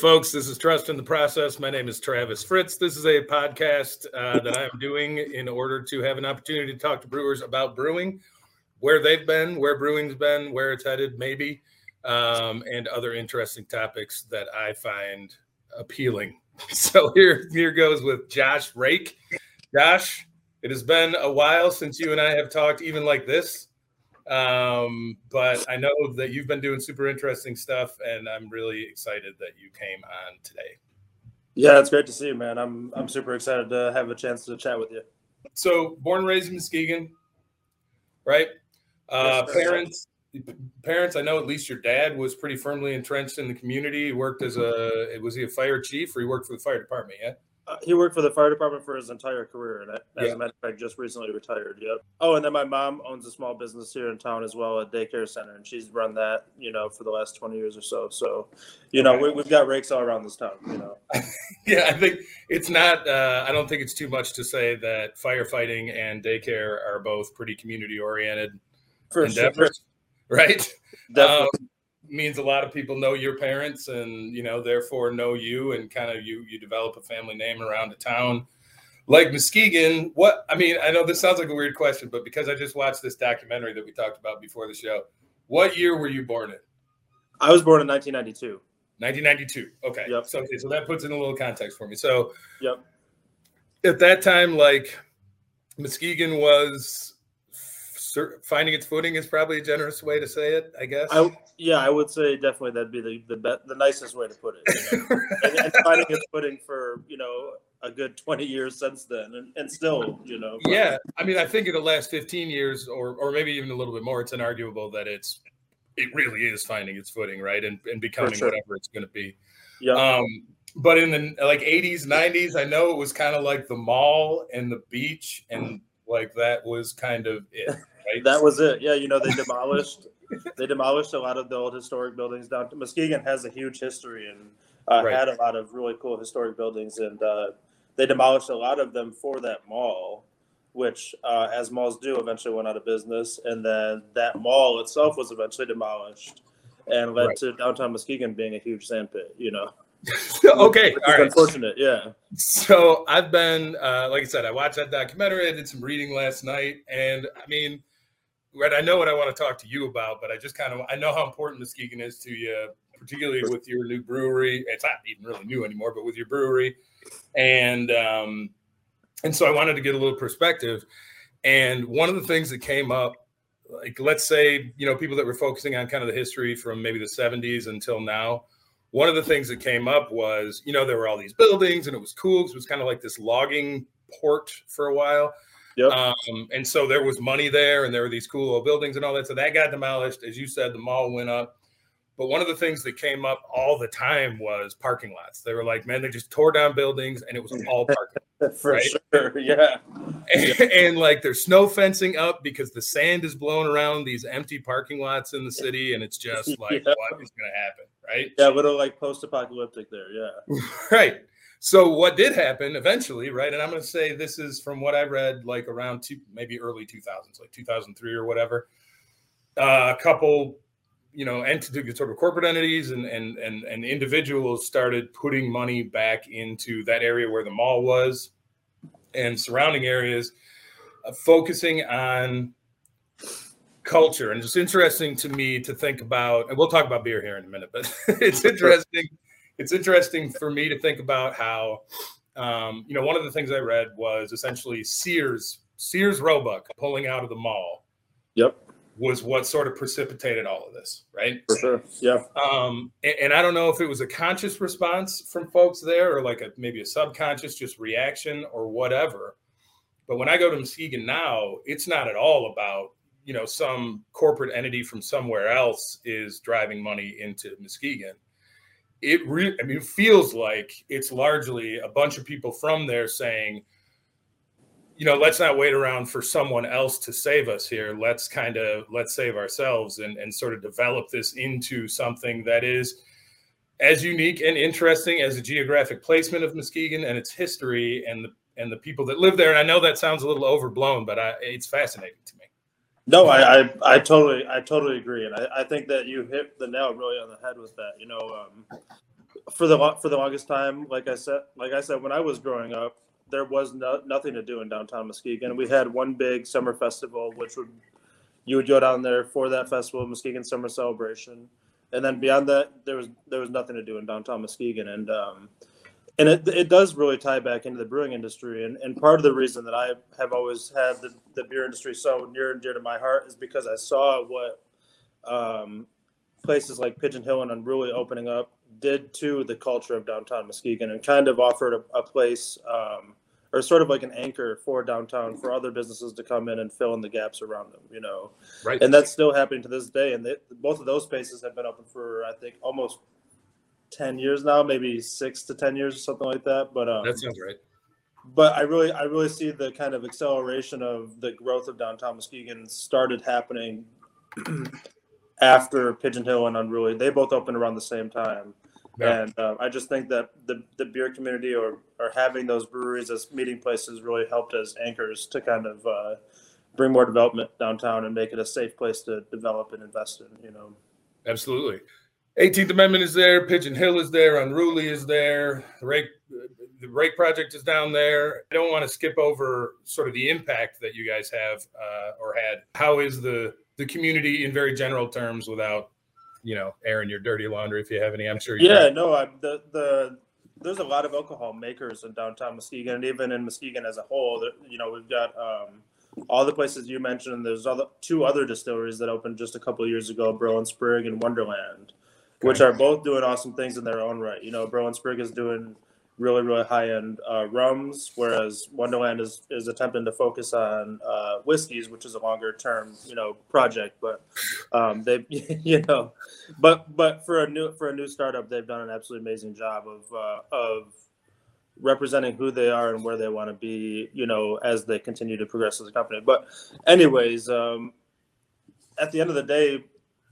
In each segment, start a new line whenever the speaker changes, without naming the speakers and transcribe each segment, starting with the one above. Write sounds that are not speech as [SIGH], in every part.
folks. This is Trust in the Process. My name is Travis Fritz. This is a podcast uh, that I am doing in order to have an opportunity to talk to brewers about brewing, where they've been, where brewing's been, where it's headed, maybe, um, and other interesting topics that I find appealing. [LAUGHS] So here, here goes with Josh Rake. Josh, it has been a while since you and I have talked, even like this. Um, but I know that you've been doing super interesting stuff, and I'm really excited that you came on today.
Yeah, it's great to see you, man. I'm I'm super excited to have a chance to chat with you.
So, born and raised in Muskegon, right? Uh, yes, parents, parents. I know at least your dad was pretty firmly entrenched in the community. He worked as a was he a fire chief or he worked for the fire department? Yeah.
Uh, he worked for the fire department for his entire career, and as yeah. a matter of fact, just recently retired. Yep. Oh, and then my mom owns a small business here in town as well, a daycare center, and she's run that, you know, for the last twenty years or so. So, you know, we, have got rakes all around this town. You know. [LAUGHS]
yeah, I think it's not. Uh, I don't think it's too much to say that firefighting and daycare are both pretty community oriented endeavors, sure. right? Definitely. Um, means a lot of people know your parents and you know therefore know you and kind of you you develop a family name around the town like muskegon. What i mean i know this sounds like a weird question but because i just watched this documentary that we talked about before the show what year were you born in?
I was born in 1992
1992 okay.
Yep.
so okay so that puts in a little context for me. So
yep.
at that time like muskegon was finding its footing is probably a generous way to say it, I guess.
I, yeah, I would say definitely that'd be the the, be- the nicest way to put it. You know? [LAUGHS] and, and, finding its footing for you know a good twenty years since then, and, and still, you know.
Probably. Yeah, I mean, I think in the last fifteen years, or or maybe even a little bit more, it's inarguable that it's it really is finding its footing, right, and and becoming sure. whatever it's going to be.
Yeah. Um,
but in the like 80s, 90s, I know it was kind of like the mall and the beach, and like that was kind of it
right? That was it. Yeah, you know, they demolished [LAUGHS] they demolished a lot of the old historic buildings down. Muskegon has a huge history and uh, right. had a lot of really cool historic buildings, and uh, they demolished a lot of them for that mall, which, uh, as malls do, eventually went out of business, and then that mall itself was eventually demolished, and led right. to downtown Muskegon being a huge sandpit. You know. [LAUGHS]
okay, all right.
Unfortunate, yeah.
So I've been, uh, like I said, I watched that documentary. I did some reading last night, and I mean, right, I know what I want to talk to you about, but I just kind of I know how important Muskegon is to you, particularly with your new brewery. It's not even really new anymore, but with your brewery, and um, and so I wanted to get a little perspective. And one of the things that came up, like let's say you know people that were focusing on kind of the history from maybe the 70s until now. One of the things that came up was, you know, there were all these buildings and it was cool because it was kind of like this logging port for a while
Yep.
Um, and so there was money there, and there were these cool old buildings and all that. So that got demolished, as you said. The mall went up. But one of the things that came up all the time was parking lots. They were like, man, they just tore down buildings, and it was all parking. [LAUGHS]
For right? sure, yeah.
And, and, like there's snow fencing up because the sand is blown around these empty parking lots in the city, and it's just [LAUGHS] like, yeah. what is going to happen, right?
Yeah, a little like post-apocalyptic there, yeah. [LAUGHS]
right. So what did happen eventually, right? And I'm going to say this is from what I read, like around two, maybe early 2000s, like 2003 or whatever. Uh, a couple, you know, entity, sort of corporate entities and and and and individuals started putting money back into that area where the mall was, and surrounding areas, uh, focusing on culture. And it's interesting to me to think about, and we'll talk about beer here in a minute, but [LAUGHS] it's interesting it's interesting for me to think about how, um, you know, one of the things I read was essentially Sears, Sears Roebuck pulling out of the mall.
Yep.
Was what sort of precipitated all of this, right?
For sure. Yeah.
Um, and, and I don't know if it was a conscious response from folks there or like a maybe a subconscious just reaction or whatever. But when I go to Muskegon now, it's not at all about you know some corporate entity from somewhere else is driving money into Muskegon it really, I mean, it feels like it's largely a bunch of people from there saying, you know, let's not wait around for someone else to save us here. Let's kind of let's save ourselves and and sort of develop this into something that is as unique and interesting as the geographic placement of Muskegon and its history and the and the people that live there. And I know that sounds a little overblown, but I, it's fascinating to me.
No, I, I, I, totally, I totally agree, and I, I think that you hit the nail really on the head with that. You know, um, for the for the longest time, like I said, like I said, when I was growing up, there was no, nothing to do in downtown Muskegon. We had one big summer festival, which would you would go down there for that festival, Muskegon Summer Celebration, and then beyond that, there was there was nothing to do in downtown Muskegon, and um, and it, it does really tie back into the brewing industry, and, and part of the reason that I have always had the, the beer industry so near and dear to my heart is because I saw what um, places like Pigeon Hill and Unruly opening up did to the culture of downtown Muskegon, and kind of offered a, a place. Um, or sort of like an anchor for downtown for other businesses to come in and fill in the gaps around them, you know.
Right.
And that's still happening to this day. And they, both of those spaces have been open for I think almost ten years now, maybe six to ten years or something like that. But um,
that sounds right.
But I really, I really see the kind of acceleration of the growth of downtown Muskegon started happening [CLEARS THROAT] after Pigeon Hill and Unruly. They both opened around the same time. Yeah. And uh, I just think that the, the beer community or, or having those breweries as meeting places really helped as anchors to kind of uh, bring more development downtown and make it a safe place to develop and invest in, you know.
Absolutely. 18th Amendment is there, Pigeon Hill is there, Unruly is there, the Rake, the Rake Project is down there. I don't want to skip over sort of the impact that you guys have uh, or had. How is the the community in very general terms without you know, airing your dirty laundry if you have any. I'm sure.
yeah, can. no, I, the the there's a lot of alcohol makers in downtown Muskegon, and even in Muskegon as a whole. You know, we've got um, all the places you mentioned. There's other, two other distilleries that opened just a couple years ago, Brill and Sprig and Wonderland. Which are both doing awesome things in their own right. You know, Brill and Sprig is doing really really high end uh, rums, whereas Wonderland is is attempting to focus on uh, whiskeys, which is a longer term you know project. But um, they [LAUGHS] you know, but but for a new for a new startup, they've done an absolutely amazing job of uh, of representing who they are and where they want to be, you know, as they continue to progress as a company. But anyways, um, at the end of the day,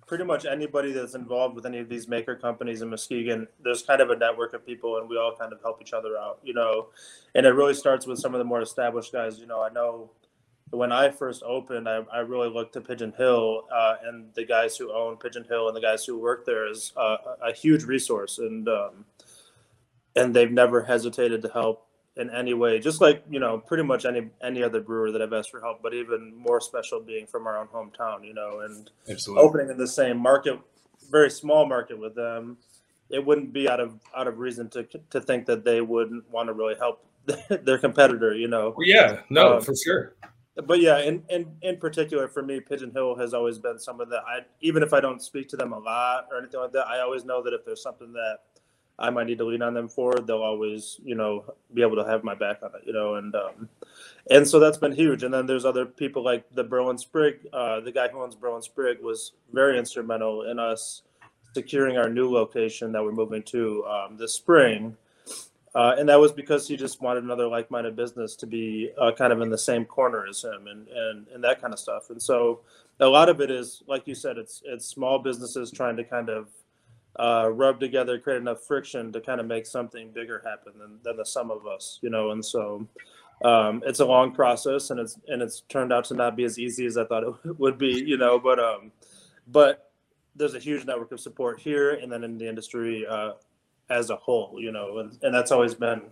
pretty much anybody that's involved with any of these maker companies in Muskegon, there's kind of a network of people, and we all kind of help each other out, you know. And it really starts with some of the more established guys. You know, I know when I first opened, I, I really looked to Pigeon Hill uh, and the guys who own Pigeon Hill and the guys who work there is uh, a huge resource, and um, and they've never hesitated to help in any way, just like you know, pretty much any any other brewer that I've asked for help, but even more special being from our own hometown, you know, and Absolutely. opening in the same market, very small market with them, it wouldn't be out of out of reason to to think that they wouldn't want to really help [LAUGHS] their competitor, you know.
Well, yeah, no, um, for sure.
But yeah, in, in in particular for me, Pigeon Hill has always been someone that I even if I don't speak to them a lot or anything like that, I always know that if there's something that I might need to lean on them for, they'll always, you know, be able to have my back on it, you know, and um, and so that's been huge. And then there's other people like the and Sprig, uh, the guy who owns and Sprig was very instrumental in us securing our new location that we're moving to um, this spring. Uh, and that was because he just wanted another like-minded business to be uh, kind of in the same corner as him and, and, and that kind of stuff. And so a lot of it is, like you said, it's, it's small businesses trying to kind of uh, rub together, create enough friction to kind of make something bigger happen than, than the sum of us, you know. And so um, it's a long process, and it's and it's turned out to not be as easy as I thought it [LAUGHS] would be, you know. But um, but there's a huge network of support here, and then in the industry uh, as a whole, you know, and, and that's always been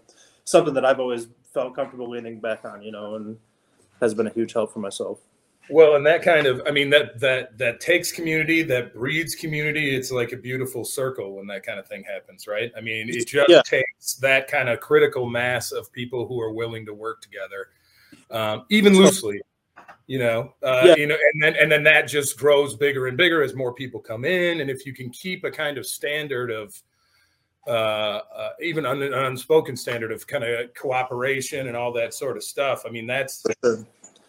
something that I've always felt comfortable leaning back on, you know, and has been a huge help for myself.
Well, and that kind of, I mean, that that that takes community, that breeds community. It's like a beautiful circle when that kind of thing happens, right? I mean, it just yeah. takes that kind of critical mass of people who are willing to work together, um, even loosely, you know, uh, yeah. you know, and then and then that just grows bigger and bigger as more people come in, and if you can keep a kind of standard of uh, uh, even an unspoken standard of kind of cooperation and all that sort of stuff. I mean, that's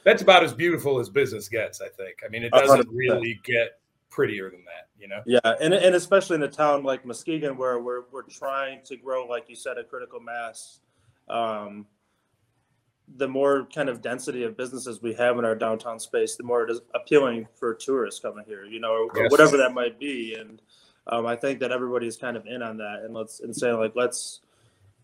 that's about as beautiful as business gets. I think. I mean, it doesn't 100%. really get prettier than that, you know.
Yeah, and and especially in a town like Muskegon, where we're we're trying to grow, like you said, a critical mass. Um, the more kind of density of businesses we have in our downtown space, the more it is appealing for tourists coming here, you know, or, yes. whatever that might be. And um, I think that everybody's kind of in on that, and let's and saying like let's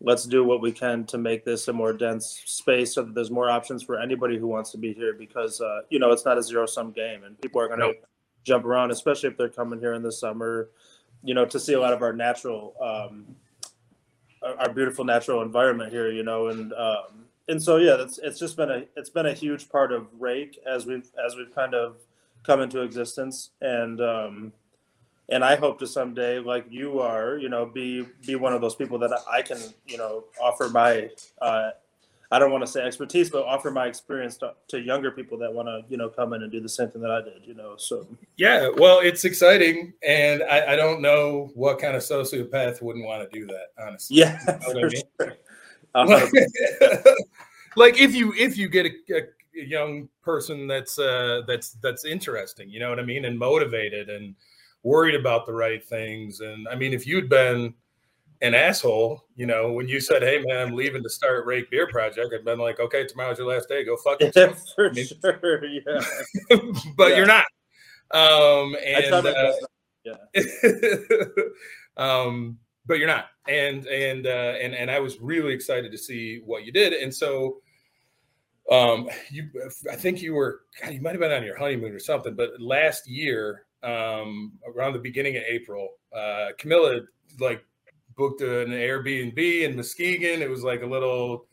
let's do what we can to make this a more dense space so that there's more options for anybody who wants to be here because uh, you know it's not a zero sum game and people are going to nope. jump around especially if they're coming here in the summer you know to see a lot of our natural um, our beautiful natural environment here, you know, and um, and so yeah, that's it's just been a it's been a huge part of Rake as we've as we've kind of come into existence, and um, and I hope to someday, like you are, you know, be be one of those people that I can, you know, offer my uh, I don't want to say expertise, but offer my experience to, to younger people that want to, you know, come in and do the same thing that I did, you know. So
yeah, well, it's exciting, and I, I don't know what kind of sociopath wouldn't want to do that, honestly.
Yeah, you know sure. [LAUGHS]
like if you if you get a, a young person that's uh that's that's interesting, you know what I mean, and motivated and worried about the right things, and I mean, if you'd been an asshole, you know, when you said, "Hey, man, I'm leaving to start Rake Beer Project," I've been like, "Okay, tomorrow's your last day. Go fuck [LAUGHS] yourself."
For I mean, sure, yeah. [LAUGHS]
but yeah. you're not. Um, and uh, yeah. [LAUGHS] um, but you're not. And and uh, and and I was really excited to see what you did. And so, um, you, I think you were, God, you might have been on your honeymoon or something. But last year, um, around the beginning of April, uh, Camilla like booked an Airbnb in Muskegon. It was like a little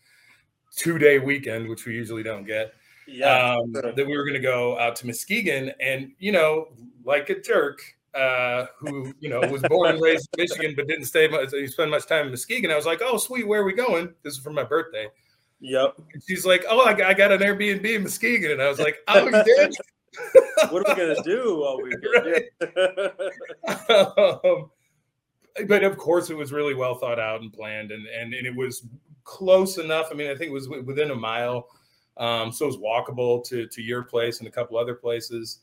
two day weekend, which we usually don't get. Yeah, um, sure. that we were going to go out to Muskegon, and you know, like a jerk, uh, who you know was born and raised in Michigan but didn't stay much, spend much time in Muskegon. I was like, oh sweet, where are we going? This is for my birthday.
Yep.
And she's like, oh, I got, I got an Airbnb in Muskegon, and I was like, oh, you did. [LAUGHS]
what are we gonna do while we [LAUGHS]
right. [LAUGHS] um, but of course, it was really well thought out and planned, and and, and it was close enough. I mean, I think it was within a mile, um, so it was walkable to to your place and a couple other places.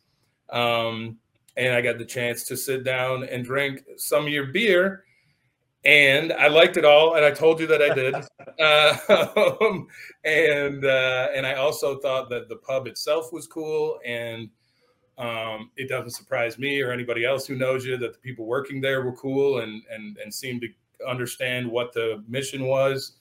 Um, and I got the chance to sit down and drink some of your beer, and I liked it all. And I told you that I did. uh, [LAUGHS] and uh, and I also thought that the pub itself was cool and um, it doesn't surprise me or anybody else who knows you that the people working there were cool and and and seemed to understand what the mission was.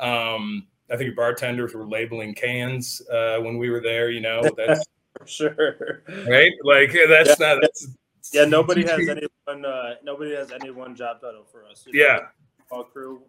Um, I think bartenders were labeling cans uh, when we were there. You know, [LAUGHS] that's
sure,
right? Like that's yeah, not. That's,
yeah, nobody has any one. Uh, nobody has any one job title for us.
You know, yeah,
all crew,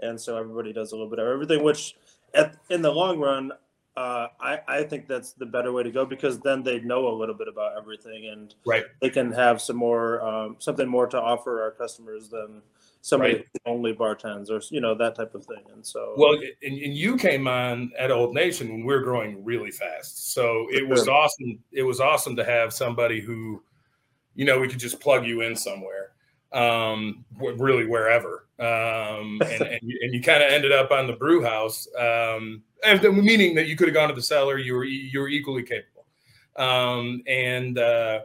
and so everybody does a little bit of everything. Which, at, in the long run, uh, I, I think that's the better way to go because then they know a little bit about everything and
right.
they can have some more um, something more to offer our customers than somebody right. only bartends or you know that type of thing and so
well and, and you came on at old nation when we are growing really fast so it was awesome it was awesome to have somebody who you know we could just plug you in somewhere um, really wherever um, [LAUGHS] and, and, you, and you kind of ended up on the brew house um, meaning that you could have gone to the cellar. You were you were equally capable, um, and uh,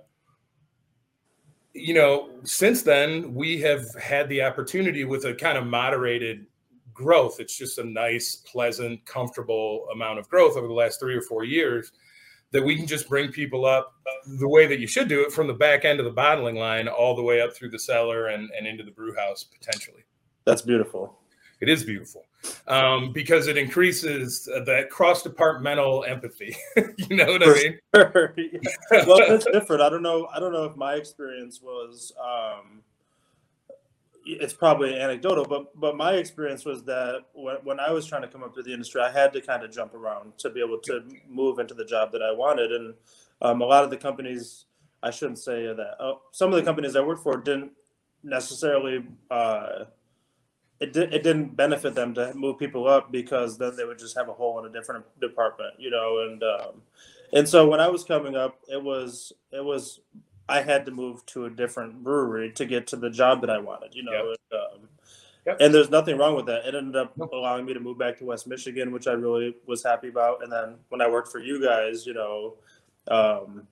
you know since then we have had the opportunity with a kind of moderated growth. It's just a nice, pleasant, comfortable amount of growth over the last three or four years that we can just bring people up the way that you should do it from the back end of the bottling line all the way up through the cellar and, and into the brew house potentially.
That's beautiful.
It is beautiful um, because it increases that cross departmental empathy. [LAUGHS] you know what For I mean? Sure. [LAUGHS]
well, it's [LAUGHS] different. I don't know. I don't know if my experience was. Um, it's probably anecdotal, but but my experience was that when, when I was trying to come up through the industry, I had to kind of jump around to be able to move into the job that I wanted, and um, a lot of the companies. I shouldn't say that. Uh, some of the companies I worked for didn't necessarily uh, it, di- it didn't benefit them to move people up because then they would just have a hole in a different department, you know. And um, and so when I was coming up, it was it was I had to move to a different brewery to get to the job that I wanted, you know. Yep. And, um, yep. and there's nothing wrong with that. It ended up allowing me to move back to West Michigan, which I really was happy about. And then when I worked for you guys, you know. Um,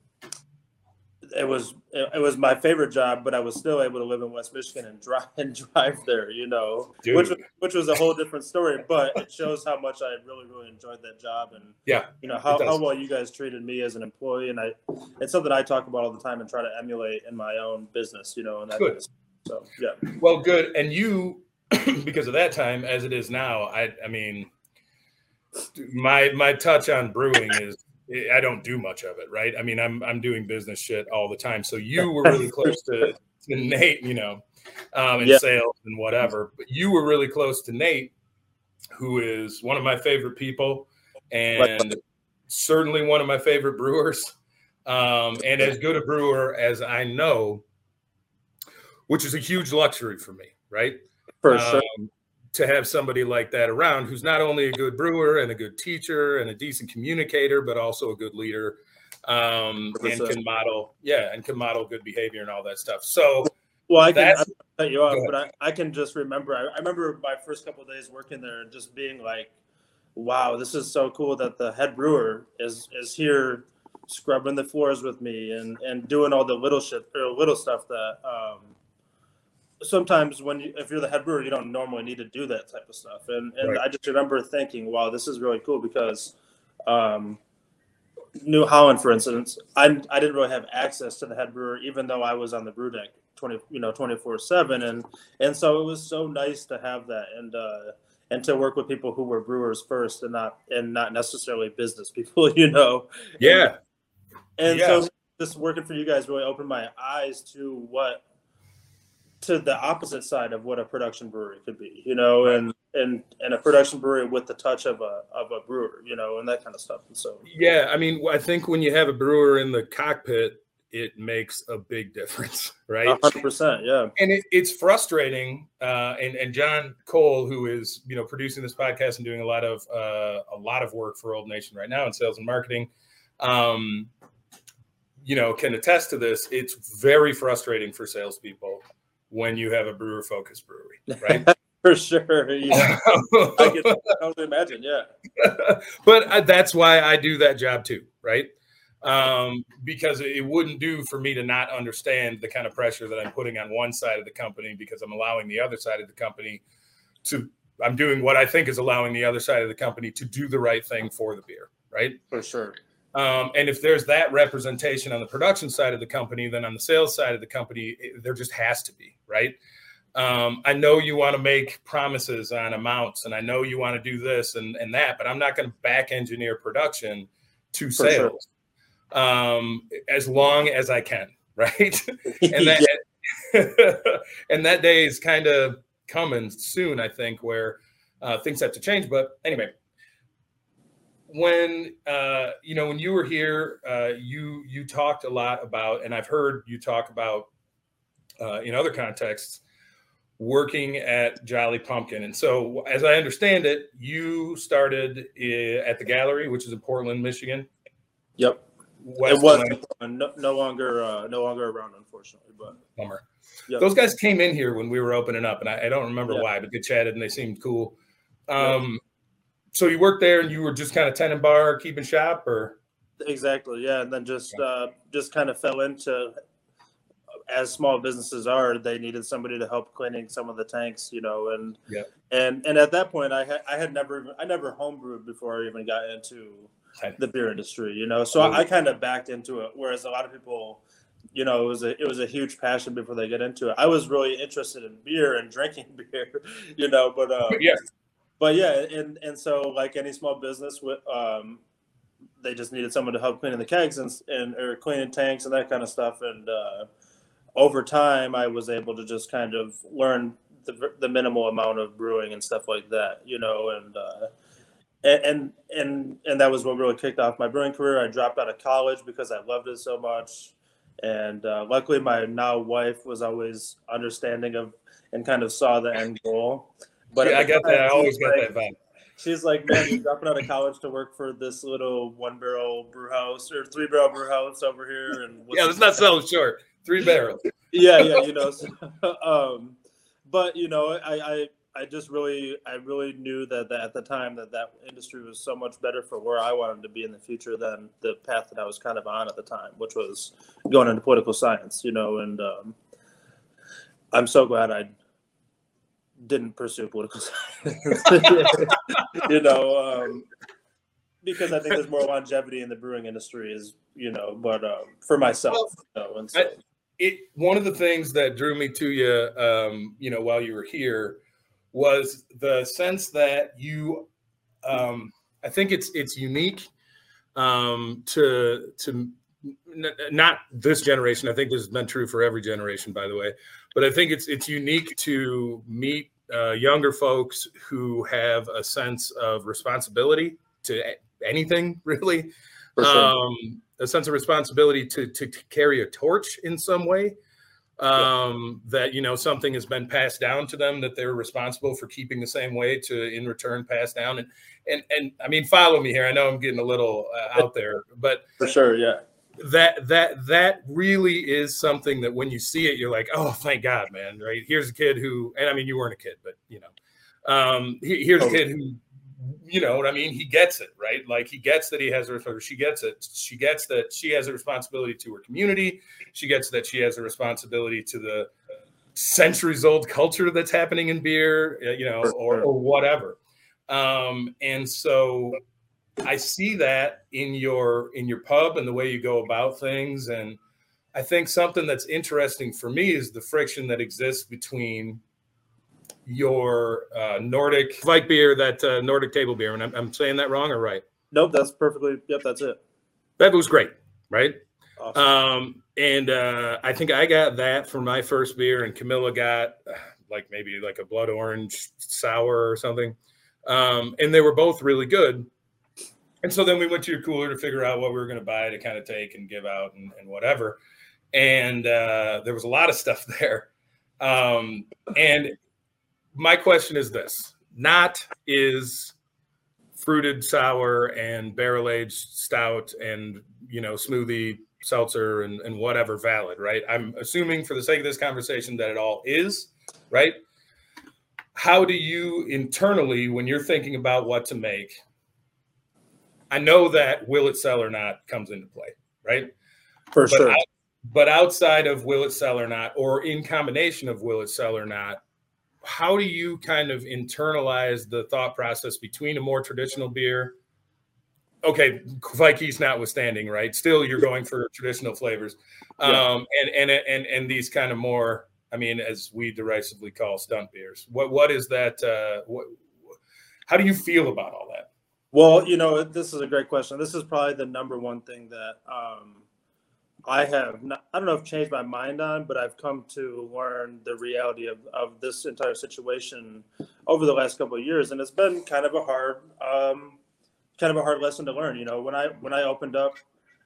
it was it was my favorite job, but I was still able to live in West Michigan and drive [LAUGHS] and drive there, you know, Dude. which was, which was a whole different story. But it shows how much I really really enjoyed that job, and
yeah,
you know how, how well you guys treated me as an employee, and I it's something I talk about all the time and try to emulate in my own business, you know, and that
good.
so yeah,
well, good, and you [CLEARS THROAT] because of that time as it is now, I I mean, my my touch on brewing is I don't do much of it, right? I mean, I'm I'm doing business shit all the time. So you [LAUGHS] were really close to, to Nate, you know. um, in yeah. sales and whatever. But you were really close to Nate, who is one of my favorite people and certainly one of my favorite brewers. Um, and as good a brewer as I know, which is a huge luxury for me, right?
For sure.
To have somebody like that around who's not only a good brewer and a good teacher and a decent communicator, but also a good leader um, and can model, yeah, and can model good behavior and all that stuff. So,
well, I can cut you off, but I, I can just remember. I, I remember my first couple days working there and just being like, "Wow, this is so cool that the head brewer is is here, scrubbing the floors with me and and doing all the little shit or little stuff that." Um, sometimes when you, if you're the head brewer, you don't normally need to do that type of stuff. And and right. I just remember thinking, wow, this is really cool because um, New Holland, for instance, I I didn't really have access to the head brewer, even though I was on the brew deck twenty you know twenty four seven, and and so it was so nice to have that and. uh and to work with people who were brewers first and not and not necessarily business [LAUGHS] people, you know.
Yeah.
And, and yeah. so just working for you guys really opened my eyes to what to the opposite side of what a production brewery could be, you know, and and and a production brewery with the touch of a of a brewer, you know, and that kind of stuff. And so
yeah, I mean, I think when you have a brewer in the cockpit, it makes a big difference, [LAUGHS] right?
hundred percent, yeah.
And it, it's frustrating. Uh, and and John Cole, who is you know producing this podcast and doing a lot of uh, a lot of work for Old Nation right now in sales and marketing, um, you know, can attest to this. It's very frustrating for salespeople when you have a brewer focused brewery, [LAUGHS] right? [LAUGHS]
For sure. Yeah. [LAUGHS] I can totally imagine. Yeah.
but uh, that's why I do that job too, right? Um, because it wouldn't do for me to not understand the kind of pressure that I'm putting on one side of the company because I'm allowing the other side of the company to, I'm doing what I think is allowing the other side of the company to do the right thing for the beer, right?
For sure.
Um, and if there's that representation on the production side of the company, then on the sales side of the company, it, there just has to be, right? Um, I know you want to make promises on amounts, and I know you want to do this and, and that, but I'm not going to back engineer production to For sales sure. um, as long as I can, [LAUGHS] right? [LAUGHS] and that [LAUGHS] and that day is kind of coming soon, I think, where uh, things have to change. But anyway, when uh, you know when you were here, uh, you you talked a lot about, and I've heard you talk about uh, in other contexts, working at Jolly Pumpkin. And so, as I understand it, you started at the gallery, which is in Portland, Michigan.
Yep. West it was no, no, longer uh, no longer around, unfortunately. But
bummer. Yep. Those guys came in here when we were opening up, and I, I don't remember why, but they chatted and they seemed cool. Um, so you worked there and you were just kind of tending bar, keeping shop, or
exactly, yeah. And then just uh, just kind of fell into as small businesses are, they needed somebody to help cleaning some of the tanks, you know, and
yeah.
and and at that point, I had I had never I never homebrewed before I even got into the beer industry, you know, so I, I kind of backed into it. Whereas a lot of people, you know, it was a it was a huge passion before they get into it. I was really interested in beer and drinking [LAUGHS] beer, you know, but um,
yeah,
but yeah, and and so like any small business, with um, they just needed someone to help cleaning the kegs and and or cleaning tanks and that kind of stuff. And uh, over time, I was able to just kind of learn the the minimal amount of brewing and stuff like that, you know, and. Uh, and and and that was what really kicked off my brewing career. I dropped out of college because I loved it so much, and uh, luckily my now wife was always understanding of and kind of saw the end goal.
But yeah, I got that. I always got like, that vibe.
She's like, man, you're dropping out of college to work for this little one barrel brew house or three barrel brew house over here. And [LAUGHS]
yeah, let's not sell short. Three barrels. [LAUGHS]
yeah, yeah, you know. [LAUGHS] So, um, but you know, I, I I just really, I really knew that, that at the time that that industry was so much better for where I wanted to be in the future than the path that I was kind of on at the time, which was going into political science, you know. And um, I'm so glad I didn't pursue political [LAUGHS] science. [LAUGHS] you know, um, because I think there's more longevity in the brewing industry, is you know, but um, for myself, well, you know, and so. I,
it one of the things that drew me to you, um, you know, while you were here, was the sense that you, um, I think it's it's unique um, to to n- not this generation. I think this has been true for every generation, by the way. But I think it's it's unique to meet uh, younger folks who have a sense of responsibility to anything, [LAUGHS] really. Sure. Um, a sense of responsibility to, to, to carry a torch in some way um, yeah. that you know something has been passed down to them that they're responsible for keeping the same way to in return pass down and and and I mean follow me here I know I'm getting a little uh, out there but
for sure yeah
that that that really is something that when you see it you're like oh thank God man right here's a kid who and I mean you weren't a kid but you know um, here's a kid who you know what I mean? He gets it, right? Like he gets that he has a she gets it. She gets that she has a responsibility to her community. She gets that she has a responsibility to the centuries old culture that's happening in beer, uh, you know, or, or whatever. Um, and so I see that in your in your pub and the way you go about things. And I think something that's interesting for me is the friction that exists between your uh, Nordic Vike beer, that uh, Nordic table beer. And I'm, I'm, saying that wrong or right?
Nope, that's perfectly. Yep, that's it.
That was great, right? Awesome. Um, and uh, I think I got that for my first beer, and Camilla got like maybe like a blood orange sour or something. Um, and they were both really good. And so then we went to your cooler to figure out what we were going to buy to kind of take and give out and, and whatever. And uh, there was a lot of stuff [LAUGHS] there. Um, and my question is this not is fruited sour and barrel aged stout and you know smoothie seltzer and, and whatever valid right i'm assuming for the sake of this conversation that it all is right how do you internally when you're thinking about what to make i know that will it sell or not comes into play right
for but sure
out, but outside of will it sell or not or in combination of will it sell or not how do you kind of internalize the thought process between a more traditional beer? Okay, Vikey's notwithstanding, right? Still, you're going for traditional flavors, um, yeah. and and and and these kind of more, I mean, as we derisively call stunt beers. What what is that? Uh, what, how do you feel about all that?
Well, you know, this is a great question. This is probably the number one thing that um, I have not, I don't know if changed my mind on, but I've come to learn the reality of, of this entire situation over the last couple of years, and it's been kind of a hard, um, kind of a hard lesson to learn. You know, when I when I opened up,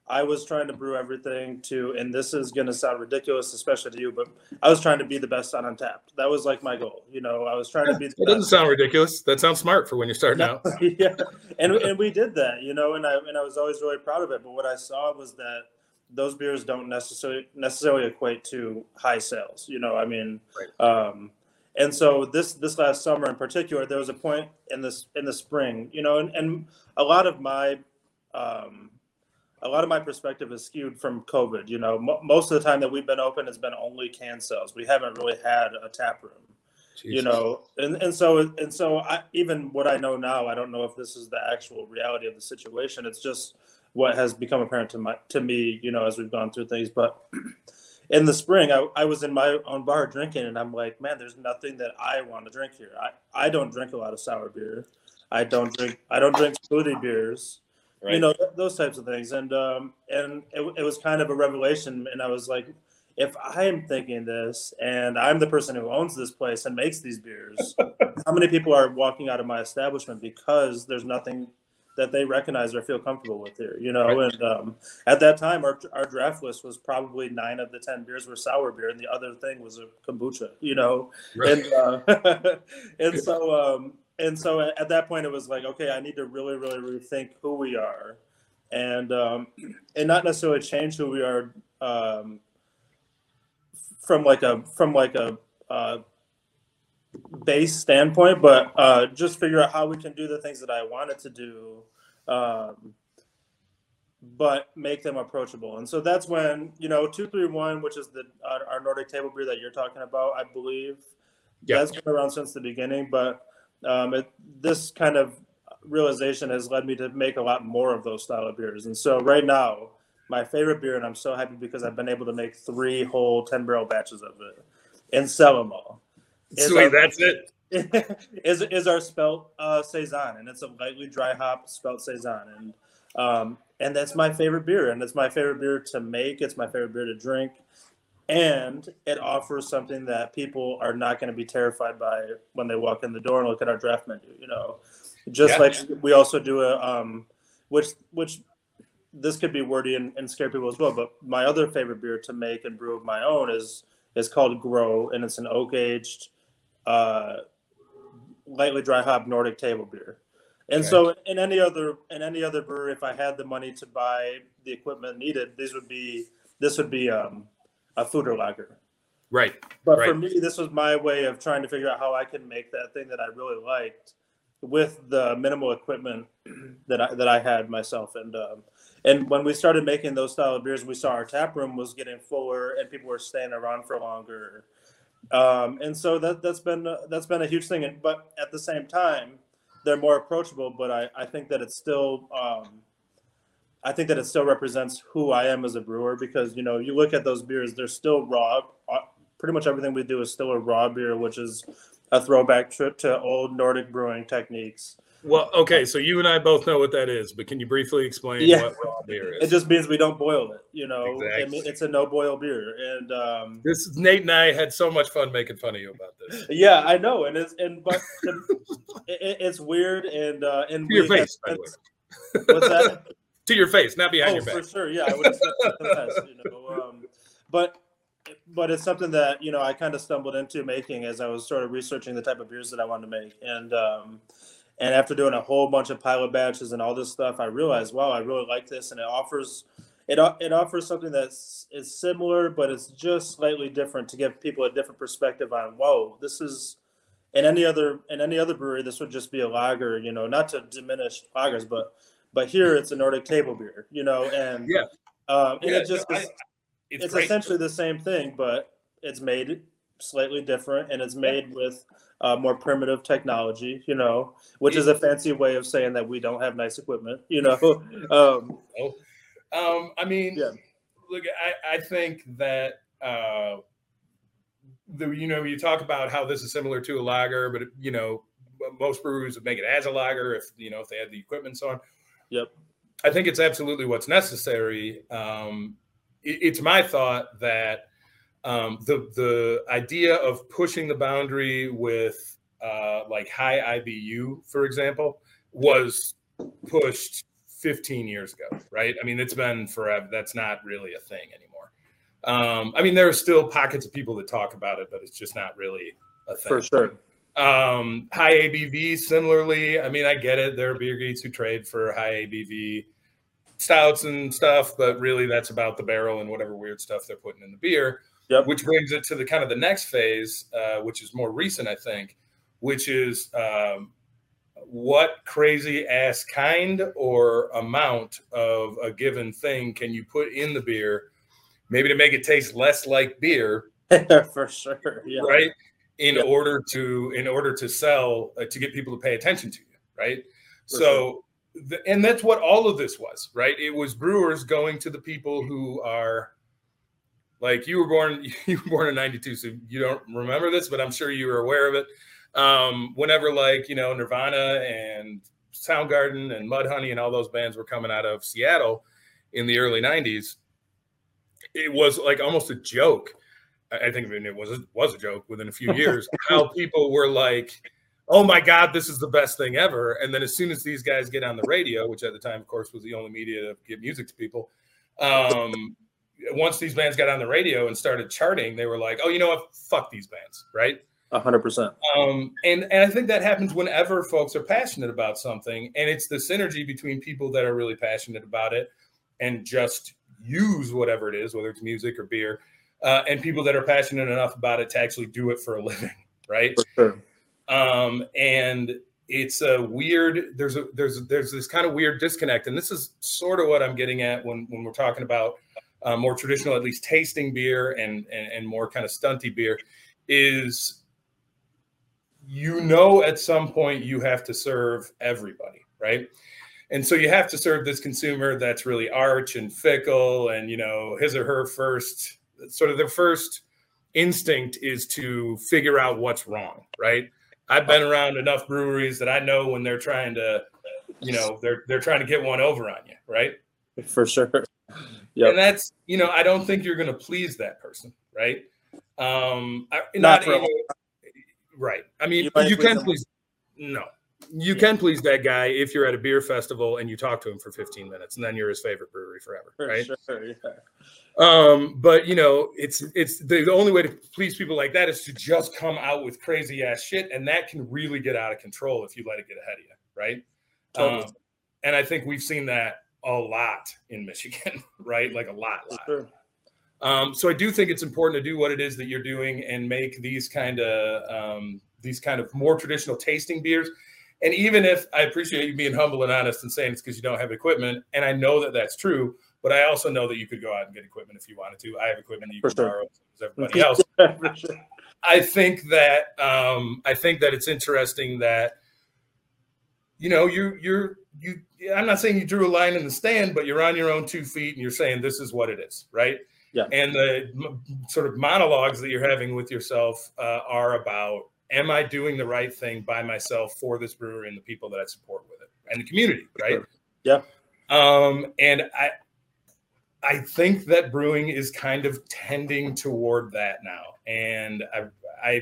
I was trying to brew everything to, and this is going to sound ridiculous, especially to you, but I was trying to be the best on Untappd. That was like my goal. You know, I was trying to be.
The it doesn't sound ridiculous. That sounds smart for when you're starting out. [LAUGHS]
yeah, and and we did that. You know, and I and I was always really proud of it. But what I saw was that those beers don't necessarily necessarily equate to high sales. You know, I mean, right. um, and so this this last summer in particular, there was a point in this in the spring, you know, and, and a lot of my um, a lot of my perspective is skewed from COVID. You know, m- most of the time that we've been open has been only can sales. We haven't really had a tap room. Jesus. You know, and, and so and so I, even what I know now, I don't know if this is the actual reality of the situation. It's just what has become apparent to my to me, you know, as we've gone through things. But [CLEARS THROAT] in the spring, I, I was in my own bar drinking, and I'm like, man, there's nothing that I want to drink here. I, I don't drink a lot of sour beer. I don't drink I don't drink smoothie beers. Right. You know th- those types of things, and um, and it, it was kind of a revelation, and I was like, if I'm thinking this, and I'm the person who owns this place and makes these beers, [LAUGHS] how many people are walking out of my establishment because there's nothing that they recognize or feel comfortable with here, you know. Right. And um, at that time, our, our draft list was probably nine of the ten beers were sour beer, and the other thing was a kombucha, you know. Right. And uh, [LAUGHS] and so um, and so at that point, it was like, okay, I need to really, really rethink who we are, and um, and not necessarily change who we are um, from like a from like a uh, base standpoint, but uh, just figure out how we can do the things that I wanted to do, um, but make them approachable. And so that's when you know two three one, which is the our, our Nordic table beer that you're talking about, I believe. That's been around since the beginning, but um, it, this kind of realization has led me to make a lot more of those style of beers. And so right now, my favorite beer, and I'm so happy because I've been able to make three whole 10 barrel batches of it and sell them all.
Sweet, our, that's it. [LAUGHS]
is is our spelt uh, saison, and it's a lightly dry hop spelt saison, and Um, and that's my favorite beer, and it's my favorite beer to make. It's my favorite beer to drink, and it offers something that people are not going to be terrified by when they walk in the door and look at our draft menu. You know, just yeah. like we also do a um, which which this could be wordy and, and scare people as well. But my other favorite beer to make and brew of my own is is called Grow, and it's an oak aged, uh, lightly dry hop Nordic table beer. And okay. so, in any other in any other brewery, if I had the money to buy the equipment needed, these would be this would be um, a foeder lager.
Right.
But
right.
for me, this was my way of trying to figure out how I can make that thing that I really liked with the minimal equipment [CLEARS THROAT] that I that I had myself. And um, and when we started making those style of beers, we saw our tap room was getting fuller and people were staying around for longer. Um, and so that that's been that's been a huge thing. And, but at the same time, they're more approachable. But I, I think that it's still um, I think that it still represents who I am as a brewer because you know you look at those beers, they're still raw. Uh, pretty much everything we do is still a raw beer, which is a throwback trip to old Nordic brewing techniques.
Well, okay, so you and I both know what that is, but can you briefly explain yeah. what raw beer is?
It just means we don't boil it. You know, exactly. it, it's a no boil beer, and um,
this Nate and I had so much fun making fun of you about this.
Yeah, I know, and it's and but [LAUGHS] it, it's weird, and uh, and
to your face, by the way. What's that? [LAUGHS] to your face, not behind oh, your back.
For sure, yeah, I would accept the you know, um, but but it's something that you know I kind of stumbled into making as I was sort of researching the type of beers that I wanted to make, and um, and after doing a whole bunch of pilot batches and all this stuff, I realized, wow, I really like this, and it offers it it offers something that's is similar, but it's just slightly different to give people a different perspective on. Whoa, this is in any other in any other brewery, this would just be a lager, you know, not to diminish lagers, but but here it's a Nordic table beer, you know, and
yeah,
um, and yeah, it just no, I, it's, it's essentially the same thing, but it's made slightly different, and it's made with uh, more primitive technology, you know, which is a fancy way of saying that we don't have nice equipment, you know. [LAUGHS] um,
oh. um, I mean, yeah. look, I, I think that uh, the you know you talk about how this is similar to a lager, but you know most breweries would make it as a lager if you know if they had the equipment so on.
Yep.
I think it's absolutely what's necessary. Um, it, it's my thought that um, the the idea of pushing the boundary with uh, like high IBU, for example, was pushed 15 years ago, right? I mean, it's been forever. That's not really a thing anymore. Um, I mean, there are still pockets of people that talk about it, but it's just not really a thing.
For sure.
Um, high ABV, similarly. I mean, I get it. There are beer geeks who trade for high ABV stouts and stuff, but really that's about the barrel and whatever weird stuff they're putting in the beer.
Yep.
Which brings it to the kind of the next phase, uh, which is more recent, I think, which is um, what crazy ass kind or amount of a given thing can you put in the beer, maybe to make it taste less like beer. [LAUGHS]
For sure, yeah.
right? In yep. order to in order to sell uh, to get people to pay attention to you, right? For so. Sure. The, and that's what all of this was, right? It was brewers going to the people who are like you were born, [LAUGHS] you were born in '92, so you don't remember this, but I'm sure you were aware of it. Um, whenever like you know Nirvana and Soundgarden and Mudhoney and all those bands were coming out of Seattle in the early '90s, it was like almost a joke. I think it was was a joke within a few years how people were like, "Oh my God, this is the best thing ever!" And then as soon as these guys get on the radio, which at the time, of course, was the only media to get music to people, um, once these bands got on the radio and started charting, they were like, "Oh, you know what? Fuck these bands!" Right?
hundred percent.
Um, and and I think that happens whenever folks are passionate about something, and it's the synergy between people that are really passionate about it and just use whatever it is, whether it's music or beer, uh, and people that are passionate enough about it to actually do it for a living, [LAUGHS] right?
For
sure. Um, and it's a weird. There's a there's there's this kind of weird disconnect, and this is sort of what I'm getting at when when we're talking about uh, more traditional, at least tasting beer and, and, and more kind of stunty beer, is you know at some point you have to serve everybody, right? And so you have to serve this consumer that's really arch and fickle, and you know his or her first sort of their first instinct is to figure out what's wrong, right? I've been around enough breweries that I know when they're trying to you know they're they're trying to get one over on you, right?
For sure.
Yeah, and that's you know I don't think you're going to please that person, right? Um, not, not right. I mean, you, you can please. No, you can please that guy if you're at a beer festival and you talk to him for 15 minutes, and then you're his favorite brewery forever, for right? Sure, yeah. Um, but you know, it's it's the, the only way to please people like that is to just come out with crazy ass shit, and that can really get out of control if you let it get ahead of you, right? Totally. Um, and I think we've seen that a lot in Michigan, [LAUGHS] right? Like a lot, lot. Sure. Um, so I do think it's important to do what it is that you're doing and make these kind of um, these kind of more traditional tasting beers. And even if I appreciate you being humble and honest and saying it's because you don't have equipment, and I know that that's true, but I also know that you could go out and get equipment if you wanted to. I have equipment that you For can sure. borrow as [LAUGHS] everybody else. sure. I think that um, I think that it's interesting that you know you you're you. I'm not saying you drew a line in the stand, but you're on your own two feet and you're saying this is what it is, right?
Yeah.
And the m- sort of monologues that you're having with yourself uh, are about am I doing the right thing by myself for this brewery and the people that I support with it and the community, right? Sure.
Yeah.
Um, and I, I think that brewing is kind of tending toward that now, and I, I,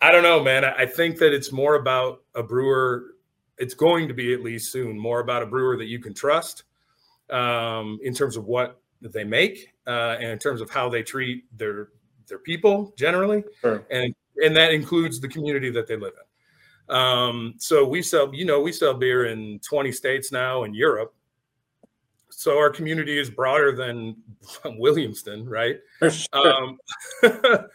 I don't know, man. I think that it's more about a brewer. It's going to be at least soon more about a brewer that you can trust, um, in terms of what they make, uh, and in terms of how they treat their their people generally, sure. and and that includes the community that they live in. Um, so we sell, you know, we sell beer in 20 states now in Europe. So our community is broader than [LAUGHS] Williamston, right? Um, [LAUGHS]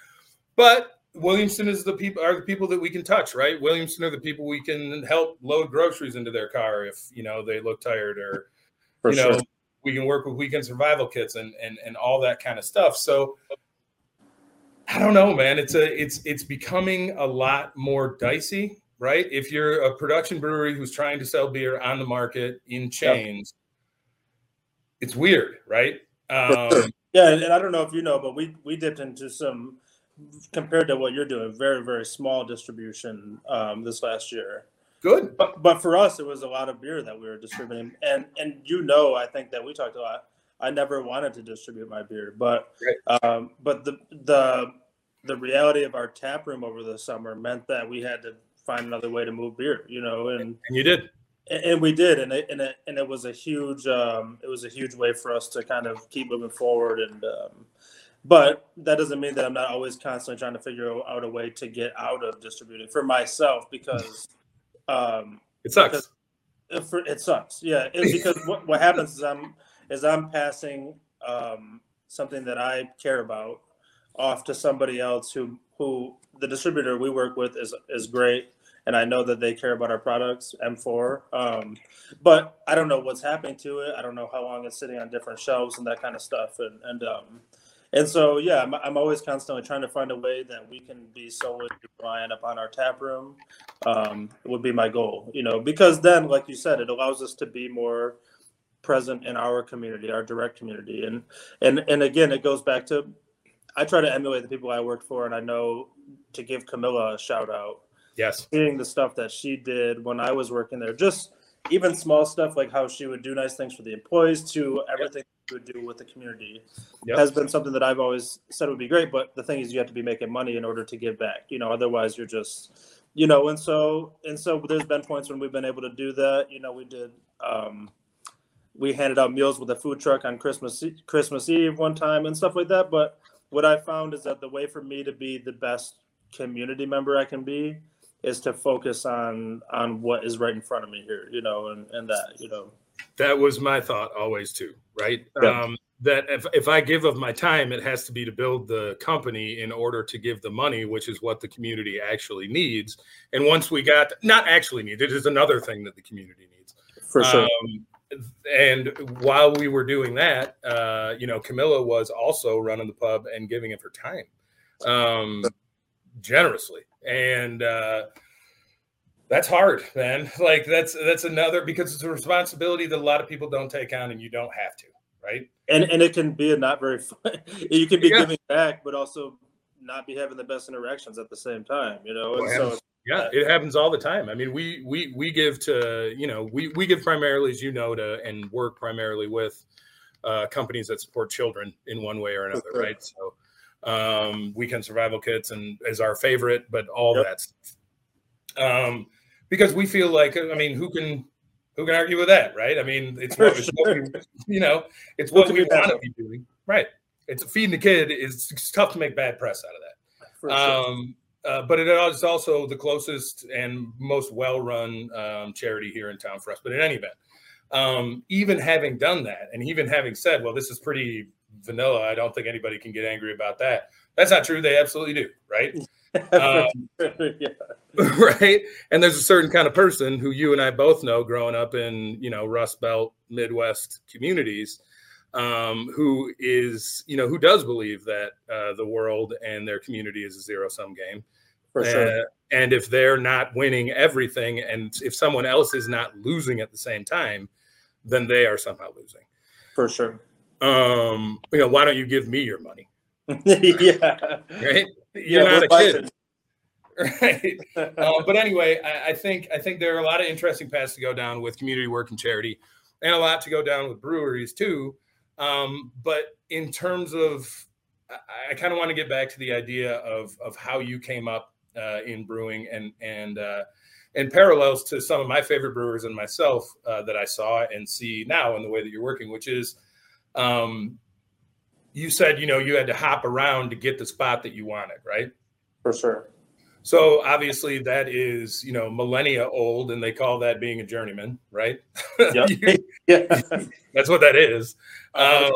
but Williamston is the people are the people that we can touch, right? Williamston are the people we can help load groceries into their car if you know they look tired or For you know we can work with weekend survival kits and and and all that kind of stuff. So I don't know, man. It's a it's it's becoming a lot more dicey, right? If you're a production brewery who's trying to sell beer on the market in chains, yep. it's weird, right? Um,
yeah, and I don't know if you know, but we we dipped into some compared to what you're doing, very very small distribution um, this last year.
Good,
but but for us, it was a lot of beer that we were distributing, and and you know, I think that we talked a lot. I never wanted to distribute my beer, but right. um, but the the the reality of our tap room over the summer meant that we had to find another way to move beer, you know, and, and
you did,
and, we did, and it, and it, and it was a huge, um, it was a huge way for us to kind of keep moving forward. And, um, but that doesn't mean that I'm not always constantly trying to figure out a way to get out of distributing for myself because, um,
it sucks.
Because, for, it sucks. Yeah. It's because what, what happens is I'm, is I'm passing, um, something that I care about off to somebody else who who the distributor we work with is is great and I know that they care about our products, M4. Um, but I don't know what's happening to it. I don't know how long it's sitting on different shelves and that kind of stuff. And and um, and so yeah, I'm, I'm always constantly trying to find a way that we can be solely reliant upon our tap room. Um, would be my goal, you know, because then, like you said, it allows us to be more present in our community, our direct community, and and and again, it goes back to I try to emulate the people I worked for, and I know to give Camilla a shout out.
Yes,
seeing the stuff that she did when I was working there, just even small stuff like how she would do nice things for the employees to everything yep. she would do with the community yep. has been something that I've always said would be great. But the thing is, you have to be making money in order to give back. You know, otherwise you're just, you know. And so and so, there's been points when we've been able to do that. You know, we did. Um, we handed out meals with a food truck on Christmas Christmas Eve one time and stuff like that. But what I found is that the way for me to be the best community member I can be is to focus on on what is right in front of me here, you know, and and that, you know.
That was my thought always too, right? Yeah. Um, that if, if I give of my time, it has to be to build the company in order to give the money, which is what the community actually needs. And once we got, not actually need, it is another thing that the community needs.
For sure. Um,
and while we were doing that, uh, you know, Camilla was also running the pub and giving of her time um, generously, and uh, that's hard, man. Like that's that's another because it's a responsibility that a lot of people don't take on, and you don't have to, right?
And and it can be a not very fun. [LAUGHS] you can be yeah. giving back, but also not be having the best interactions at the same time, you know.
And so yeah, it happens all the time. I mean, we we we give to you know we we give primarily, as you know, to and work primarily with uh, companies that support children in one way or another, right? So um, weekend survival kits and is our favorite, but all yep. that stuff. Um, because we feel like I mean, who can who can argue with that, right? I mean, it's what, it's what we, you know, it's what we want to be doing, right? It's feeding the kid is it's tough to make bad press out of that. Um, uh, but it is also the closest and most well-run um, charity here in town for us. But in any event, um, even having done that, and even having said, "Well, this is pretty vanilla," I don't think anybody can get angry about that. That's not true. They absolutely do, right? [LAUGHS] um, yeah. [LAUGHS] right and there's a certain kind of person who you and i both know growing up in you know rust belt midwest communities um, who is you know who does believe that uh, the world and their community is a zero sum game.
For sure.
Uh, and if they're not winning everything and if someone else is not losing at the same time then they are somehow losing.
For sure.
Um you know why don't you give me your money? [LAUGHS]
Yeah.
Right? You're yeah, not a kid. [LAUGHS] right. Uh, but anyway I, I think i think there are a lot of interesting paths to go down with community work and charity and a lot to go down with breweries too um, but in terms of, I, I kind of want to get back to the idea of of how you came up uh, in brewing and and uh, and parallels to some of my favorite brewers and myself uh, that I saw and see now in the way that you're working, which is, um, you said you know you had to hop around to get the spot that you wanted, right?
For sure.
So obviously that is, you know, millennia old, and they call that being a journeyman, right? [LAUGHS]
Yep. yeah,
that's what that is. Um,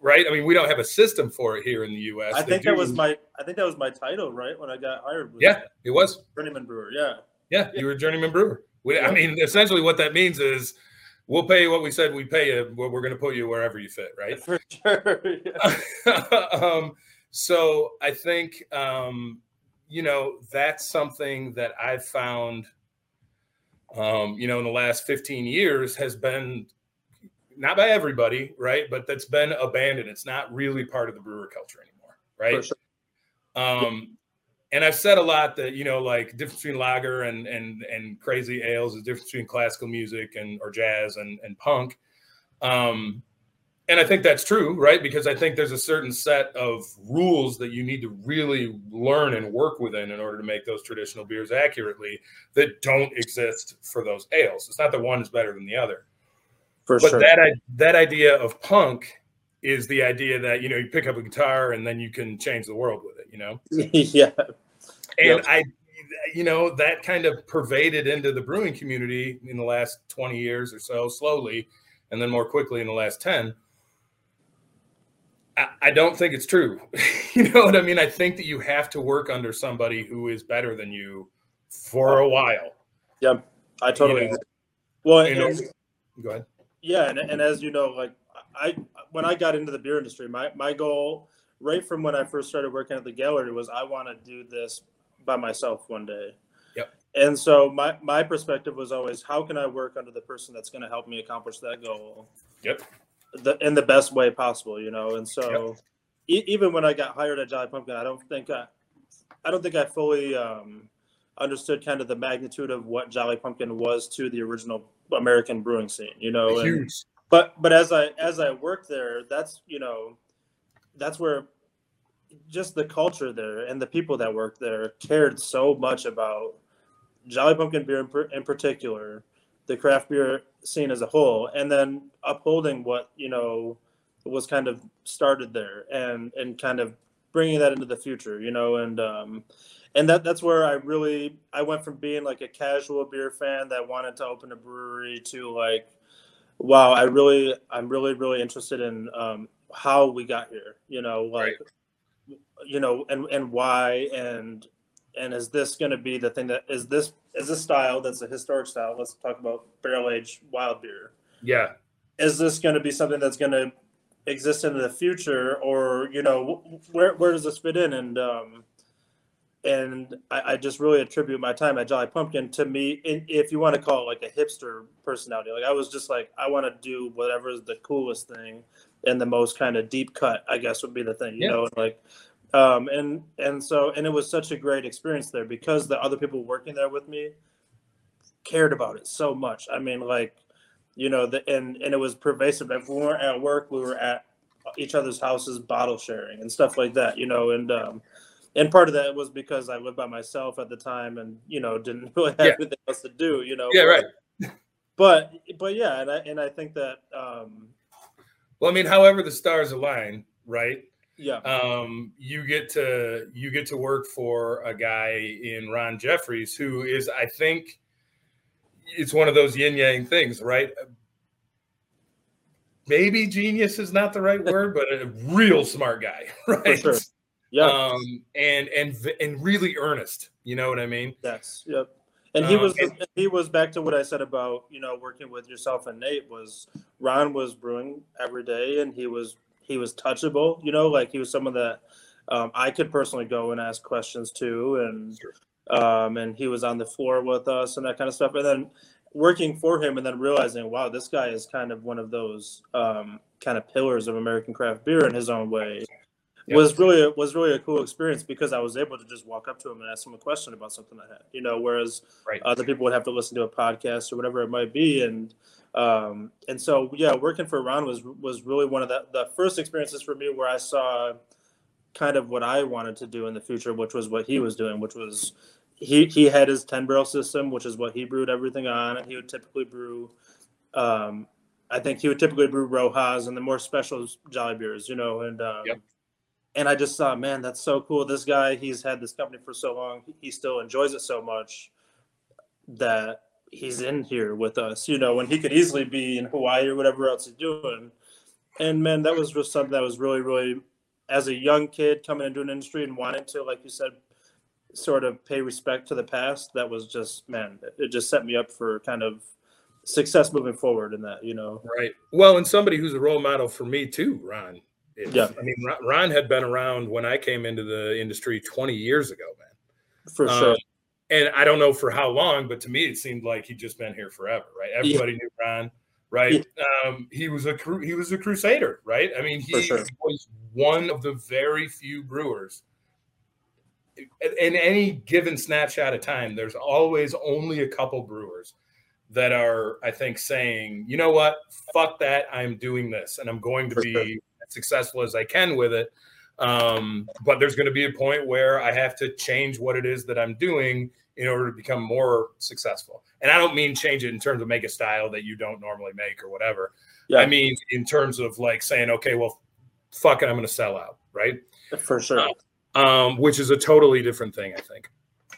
right? I mean, we don't have a system for it here in the U.S.
I think that was my, I think that was my title, right? When I got hired.
Yeah, it was
journeyman brewer. Yeah.
Yeah, you were a journeyman brewer. We, I mean, essentially, what that means is we'll pay you what we said we pay you. We're going to put you wherever you fit, right? [LAUGHS]
For sure. Yeah. [LAUGHS]
um, so I think um, you know, that's something that I've found, um, you know, in the last 15 years has been not by everybody, right? But that's been abandoned. It's not really part of the brewer culture anymore, right? Sure. Um, and I've said a lot that you know, like difference between lager and and and crazy ales is difference between classical music and or jazz and and punk. Um, and I think that's true, right? Because I think there's a certain set of rules that you need to really learn and work within in order to make those traditional beers accurately that don't exist for those ales. It's not that one is better than the other.
For sure.
but
sure.
that that idea of punk is the idea that you know you pick up a guitar and then you can change the world with it. You know. [LAUGHS]
yeah.
And yep. I, you know, that kind of pervaded into the brewing community in the last 20 years or so, slowly, and then more quickly in the last 10 I, don't think it's true. [LAUGHS] you know what I mean? I think that you have to work under somebody who is better than you for a while.
Yeah, I totally. You know, well, and,
go ahead.
Yeah, and, and as you know, like I when I got into the beer industry, my my goal right from when I first started working at the gallery was I want to do this by myself one day.
Yep.
And so my my perspective was always how can I work under the person that's going to help me accomplish that goal.
Yep
the in the best way possible, you know. And so, yep. e- even when I got hired at Jolly Pumpkin, I don't think I, I don't think I fully um, understood kind of the magnitude of what Jolly Pumpkin was to the original American brewing scene, you know. And,
Huge.
But but as I as I worked there, that's you know, that's where just the culture there and the people that worked there cared so much about Jolly Pumpkin beer in, in particular the craft beer scene as a whole, and then upholding what you know was kind of started there, and and kind of bringing that into the future, you know, and um, and that that's where I really I went from being like a casual beer fan that wanted to open a brewery to like, wow, I really I'm really really interested in um, how we got here, you know, like. Right. You know, and and why, and and is this going to be the thing that is this is this style that's a historic style let's talk about barrel aged wild beer
yeah
is this going to be something that's going to exist into the future or you know where where does this fit in and um and I, I just really attribute my time at Jolly Pumpkin to me, in, if you want to call it like a hipster personality. Like I was just like, I want to do whatever is the coolest thing and the most kind of deep cut. I guess would be the thing, you yeah. know. Like Um, and and so and it was such a great experience there because the other people working there with me cared about it so much. I mean, like, you know, the and and it was pervasive. If we weren't at work, we were at each other's houses, bottle sharing and stuff like that. You know, and um, and part of that was because I lived by myself at the time, and you know, didn't [LAUGHS] really have yeah. anything else to do. You know.
Yeah. Right. [LAUGHS]
But but yeah, and I and I think that. um
Well, I mean, however the stars align, right?
Yeah.
Um, you get to you get to work for a guy in ron jeffries who is i think it's one of those yin yang things right? Maybe genius is not the right word but a real smart guy [LAUGHS] right?
Sure. yeah.
Um, and and and really earnest you know what i mean?
Yes yep. And he um, was and, he was back to what I said about you know working with yourself and Nate was Ron was brewing every day and he was he was touchable. You know, like he was someone that um, I could personally go and ask questions to, and sure. um, and he was on the floor with us and that kind of stuff. And then working for him, and then realizing, wow, this guy is kind of one of those um, kind of pillars of American craft beer in his own way. Yep. Was really was really a cool experience because I was able to just walk up to him and ask him a question about something I had, you know. Whereas right. other people would have to listen to a podcast or whatever it might be, and um, and so, yeah, working for Ron was was really one of the, the first experiences for me where I saw kind of what I wanted to do in the future, which was what he was doing, which was he he had his ten barrel system, which is what he brewed everything on, and he would typically brew. Um, I think he would typically brew Rojas and the more special Jolly beers, you know, and um, yep. and I just thought, man, that's so cool. This guy, he's had this company for so long, he still enjoys it so much that he's in here with us, you know, when he could easily be in Hawaii or whatever else he's doing. And man, that was just something that was really, really, as a young kid coming into an industry and wanting to, like you said, sort of pay respect to the past. That was just, man, it just set me up for kind of success moving forward in that, you know.
Right. Well, and somebody who's a role model for me too, Ron.
yeah.
I mean, Ron had been around when I came into the industry 20 years ago, man.
For sure. Um,
and I don't know for how long, but to me it seemed like he'd just been here forever, right? Everybody yeah. knew Ron, right? Yeah. Um, he was a he was a crusader, right? I mean, he sure. was one of the very few brewers. In any given snapshot of time, there's always only a couple brewers that are, I think, saying, you know what, fuck that, I'm doing this, and I'm going to for be sure. as successful as I can with it. Um, but there's going to be a point where I have to change what it is that I'm doing in order to become more successful. And I don't mean change it in terms of make a style that you don't normally make or whatever. Yeah. I mean in terms of like saying, okay, well, fuck it, I'm going to sell out, right?
For sure.
Uh, um, which is a totally different thing, I think.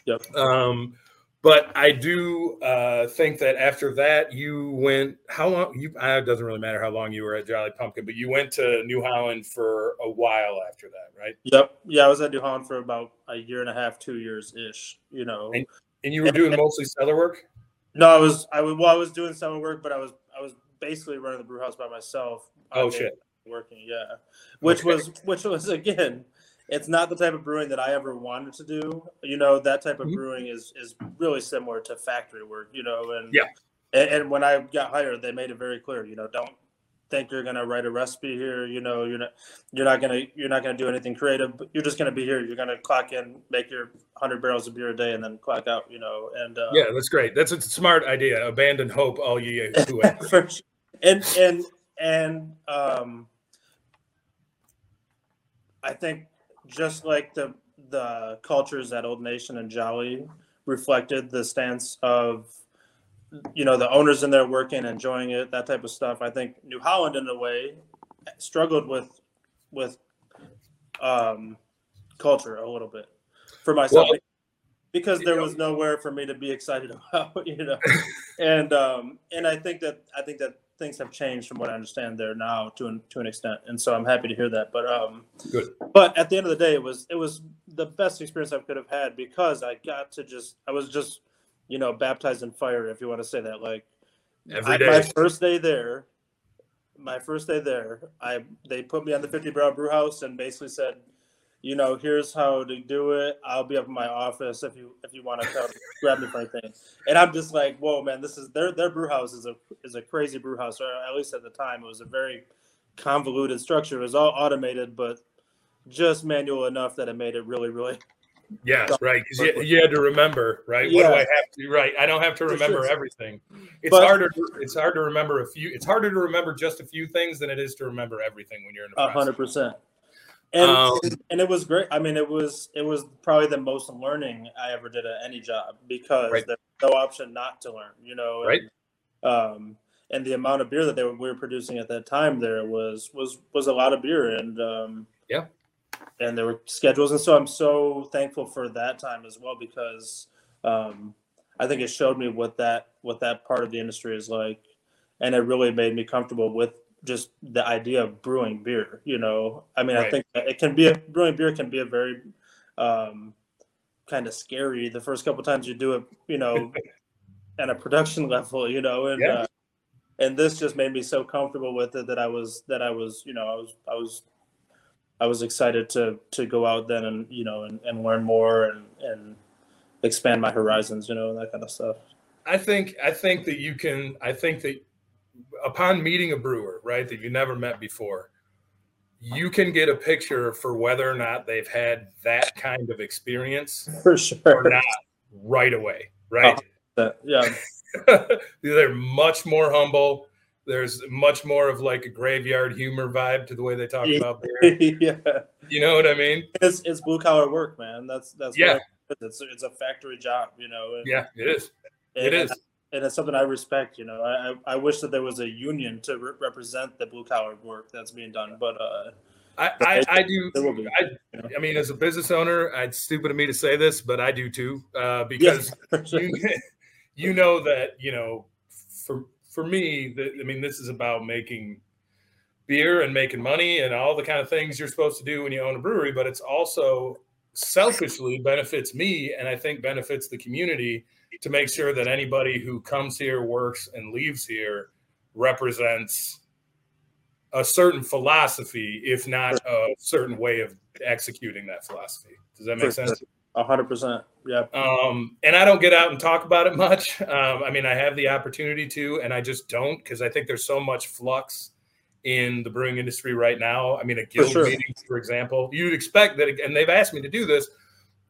Yep.
Um, but I do uh, think that after that, you went. How long? You uh, it doesn't really matter how long you were at Jolly Pumpkin, but you went to New Holland for a while after that, right?
Yep. Yeah, I was at New Holland for about a year and a half, two years ish. You know.
And, and you were doing mostly cellar work.
No, I was. I was. Well, I was doing cellar work, but I was. I was basically running the brew house by myself.
Oh shit.
Working, yeah. Which okay. was, which was again it's not the type of brewing that I ever wanted to do. You know, that type of mm-hmm. brewing is is really similar to factory work. You know, and
yeah.
And, and, when I got hired, they made it very clear. You know, don't think you're gonna write a recipe here. You know, you're not you're not gonna you're not gonna do anything creative. You're just gonna be here. You're gonna clock in, make your hundred barrels of beer a day, and then clock out. You know, and uh,
yeah, that's great. That's a smart idea. Abandon hope, all ye who [LAUGHS]
and and and um, I think just like the the cultures at Old Nation and Jolly reflected the stance of you know the owners in there working, enjoying it, that type of stuff. I think New Holland, in a way, struggled with with um, culture a little bit for myself well, because there was nowhere for me to be excited [LAUGHS] about, you know. and um, and I think that I think that things have changed from what I understand there now to an, to an extent, and so I'm happy to hear that. But um,
good.
But at the end of the day, it was it was the best experience I could have had because I got to just I was just you know baptized in fire, if you want to say that. Like
every day,
I, my first day there, my first day there, I they put me on the 50 Brow brew house and basically said you know, here's how to do it. I'll be up in my office if you if you want to come grab me for anything. And I'm just like, whoa, man, this is their their brew house is a is a crazy brew house. Or at least at the time, it was a very convoluted structure. It was all automated, but just manual enough that it made it really, really.
Yes, right. Because you, you, had to remember, right? Yeah. What do I have to? Right. I don't have to remember everything. It's but, harder. It's hard to remember a few. It's harder to remember just a few things than it is to remember everything when you're in
a hundred percent. And, um, and it was great. I mean, it was it was probably the most learning I ever did at any job because right. there's no option not to learn. You know,
right?
And, um, and the amount of beer that they were, we were producing at that time there was was was a lot of beer, and um,
yeah,
and there were schedules, and so I'm so thankful for that time as well because um, I think it showed me what that what that part of the industry is like, and it really made me comfortable with just the idea of brewing beer. You know, I mean, right. I think it can be a brewing beer can be a very um, kind of scary the first couple times you do it. You know, [LAUGHS] at a production level. You know, and yeah. uh, and this just made me so comfortable with it that I was that I was you know I was I was I was excited to to go out then and you know and, and learn more and and expand my horizons, you know, and that kind of stuff.
I think I think that you can I think that upon meeting a brewer, right, that you never met before, you can get a picture for whether or not they've had that kind of experience [LAUGHS]
for sure
or not right away, right?
Uh, yeah. [LAUGHS]
They're much more humble there's much more of like a graveyard humor vibe to the way they talk [LAUGHS] about beer. yeah. You know what I mean?
It's, it's blue collar work, man. That's that's
yeah.
It's it's a factory job, you know.
And, yeah, it is. And, it is.
And it's something I respect. You know, I I wish that there was a union to re- represent the blue collar work that's being done, but uh,
I, I, I, do. I, I, mean, as a business owner, it's stupid of me to say this, but I do too, uh, [LAUGHS] because you, [LAUGHS] you know that you know for for me, the, I mean, this is about making beer and making money and all the kind of things you're supposed to do when you own a brewery, but it's also selfishly benefits me and I think benefits the community to make sure that anybody who comes here, works, and leaves here represents a certain philosophy, if not a certain way of executing that philosophy. Does that make sense?
A hundred percent. Yeah.
Um, and I don't get out and talk about it much. [LAUGHS] Um, I mean, I have the opportunity to, and I just don't because I think there's so much flux in the brewing industry right now. I mean, a guild for sure. meeting, for example, you'd expect that, and they've asked me to do this,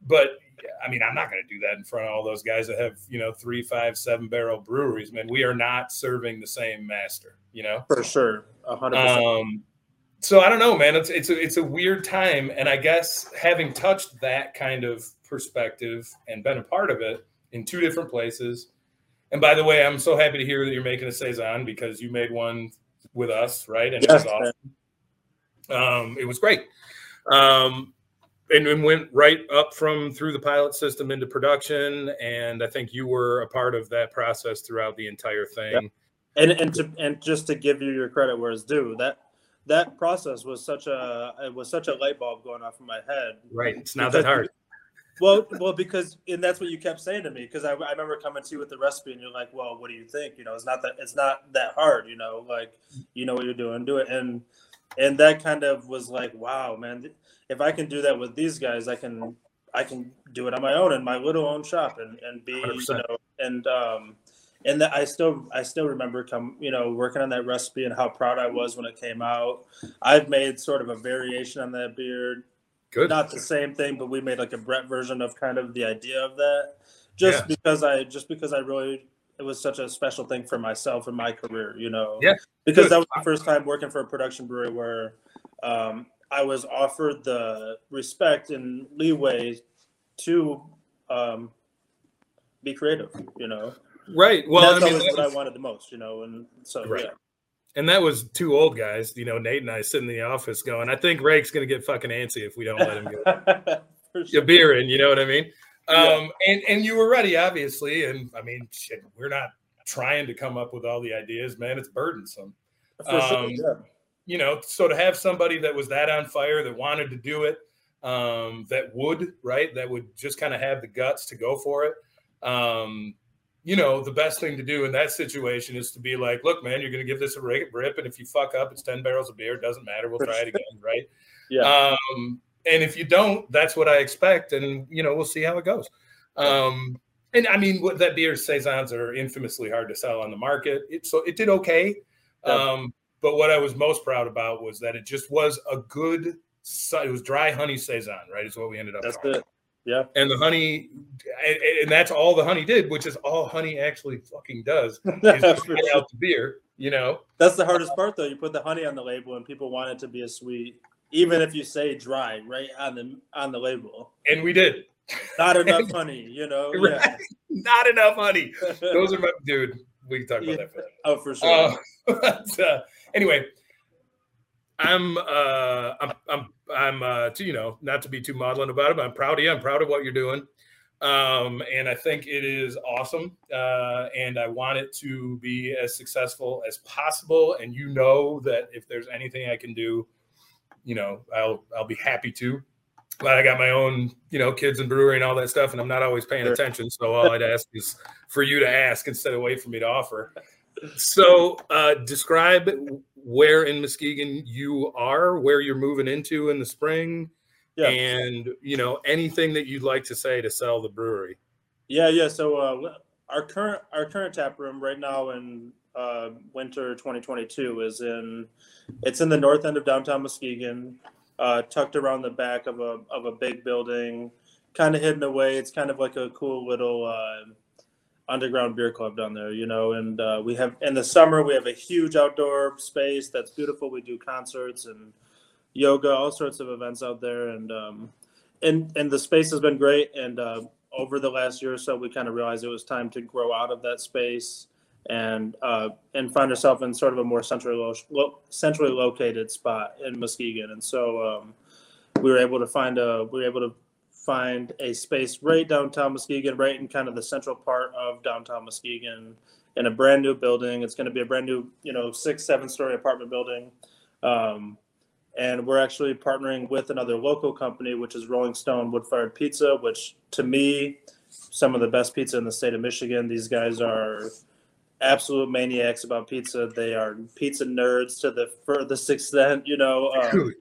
but I mean, I'm not going to do that in front of all those guys that have, you know, three, five, seven barrel breweries. Man, we are not serving the same master, you know?
For sure. A hundred
um, so I don't know, man. It's it's a it's a weird time, and I guess having touched that kind of perspective and been a part of it in two different places. And by the way, I'm so happy to hear that you're making a saison because you made one with us, right? And yes, it was awesome. Um, it was great. Um, and, and went right up from through the pilot system into production. And I think you were a part of that process throughout the entire thing. Yeah.
And and to, and just to give you your credit where it's due, that that process was such a it was such a light bulb going off in my head.
Right. It's not that hard. [LAUGHS]
Well, well, because and that's what you kept saying to me because I, I remember coming to you with the recipe and you're like, well, what do you think? You know, it's not that it's not that hard. You know, like you know what you're doing, do it. And and that kind of was like, wow, man, if I can do that with these guys, I can I can do it on my own in my little own shop and and be 100%. you know and um and that I still I still remember come you know working on that recipe and how proud I was when it came out. I've made sort of a variation on that beer.
Good.
Not the same thing, but we made like a Brett version of kind of the idea of that. Just yeah. because I just because I really it was such a special thing for myself and my career, you know.
Yeah.
Because Good. that was the first time working for a production brewery where um, I was offered the respect and leeway to um, be creative, you know.
Right.
Well, that's I mean, what was, I wanted the most, you know, and so right. yeah.
And that was two old guys, you know, Nate and I sitting in the office going, I think Rake's going to get fucking antsy if we don't let him [LAUGHS] get sure. A beer in, you know what I mean? Yeah. Um, and, and you were ready, obviously. And I mean, shit, we're not trying to come up with all the ideas, man. It's burdensome. Um, sure, yeah. You know, so to have somebody that was that on fire, that wanted to do it, um, that would, right, that would just kind of have the guts to go for it. Um, you know, the best thing to do in that situation is to be like, look, man, you're going to give this a rip, and if you fuck up, it's 10 barrels of beer. It doesn't matter. We'll try it again. Right. [LAUGHS]
Yeah.
Um, and if you don't, that's what I expect. And, you know, we'll see how it goes. Um, and I mean, what that beer saisons are infamously hard to sell on the market. It, so it did okay. Um, but what I was most proud about was that it just was a good it was dry honey saison, right? Is what we ended up.
That's calling. it. Yeah.
And the honey, and, and, that's all the honey did, which is all honey actually fucking does. [LAUGHS] Is out the beer, you know.
That's the hardest part, though. You put the honey on the label, and people want it to be a sweet, even if you say dry, right on the on the label.
And we did.
Not [LAUGHS] enough honey, you know. Right. Yeah. [LAUGHS]
Not enough honey. Those are my dude. We can talk about yeah. that for.
Oh, for sure.
Uh, [LAUGHS] but, uh, anyway, I'm uh I'm I'm I'm uh to, you know not to be too maudlin about it, but I'm proud of you. I'm proud of what you're doing. Um, and I think it is awesome. Uh, and I want it to be as successful as possible. And you know that if there's anything I can do, you know, I'll I'll be happy to. But I got my own, you know, kids and brewery and all that stuff, and I'm not always paying attention. So all I'd ask is for you to ask instead of wait for me to offer. [LAUGHS] So uh, describe where in Muskegon you are, where you're moving into in the spring, yeah. and you know anything that you'd like to say to sell the brewery.
Yeah, yeah. So uh, our current our current tap room right now in uh, winter 2022 is in it's in the north end of downtown Muskegon, uh, tucked around the back of a of a big building, kind of hidden away. It's kind of like a cool little uh, underground beer club down there, you know. And uh, we have in the summer we have a huge outdoor space that's beautiful. We do concerts and yoga, all sorts of events out there, and um, and and the space has been great. And uh, over the last year or so, we kind of realized it was time to grow out of that space and uh, and find ourselves in sort of a more centrally lo- lo- centrally located spot in Muskegon. And so um, we were able to find a we were able to find a space right downtown Muskegon, right in kind of the central part of downtown Muskegon, in a brand new building. It's going to be a brand new, you know, six, seven story apartment building. Um, and we're actually partnering with another local company, which is Rolling Stone Wood Fired Pizza, which to me, some of the best pizza in the state of Michigan. These guys are absolute maniacs about pizza. They are pizza nerds to the furthest extent, you know. Um,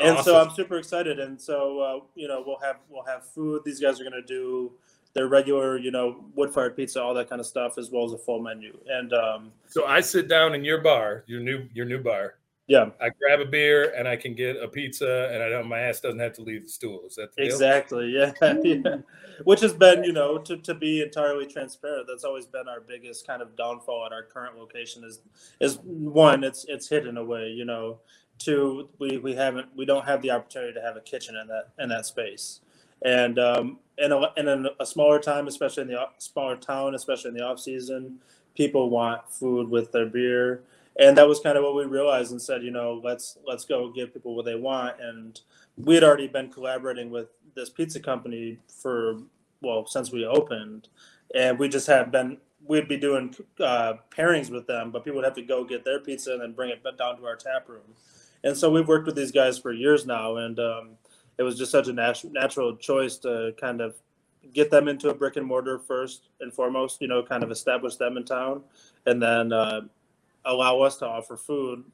and awesome. so I'm super excited. And so uh, you know we'll have we'll have food. These guys are going to do their regular you know wood fired pizza, all that kind of stuff, as well as a full menu. And um,
so I sit down in your bar, your new your new bar.
Yeah,
I grab a beer and I can get a pizza, and I don't my ass doesn't have to leave the stool. Is that
exactly? Yeah. [LAUGHS] yeah, which has been you know to, to be entirely transparent. That's always been our biggest kind of downfall at our current location. Is is one, it's it's hidden away. You know, Two, we, we haven't we don't have the opportunity to have a kitchen in that in that space, and um, in a, in a, smaller time, especially in the smaller town, especially in the off season, people want food with their beer, and that was kind of what we realized and said, you know, let's let's go give people what they want, and we had already been collaborating with this pizza company for well since we opened, and we just had been we'd be doing uh, pairings with them, but people would have to go get their pizza and then bring it down to our tap room. And so we've worked with these guys for years now, and um, it was just such a nat- natural choice to kind of get them into a brick and mortar first and foremost. You know, kind of establish them in town, and then uh, allow us to offer food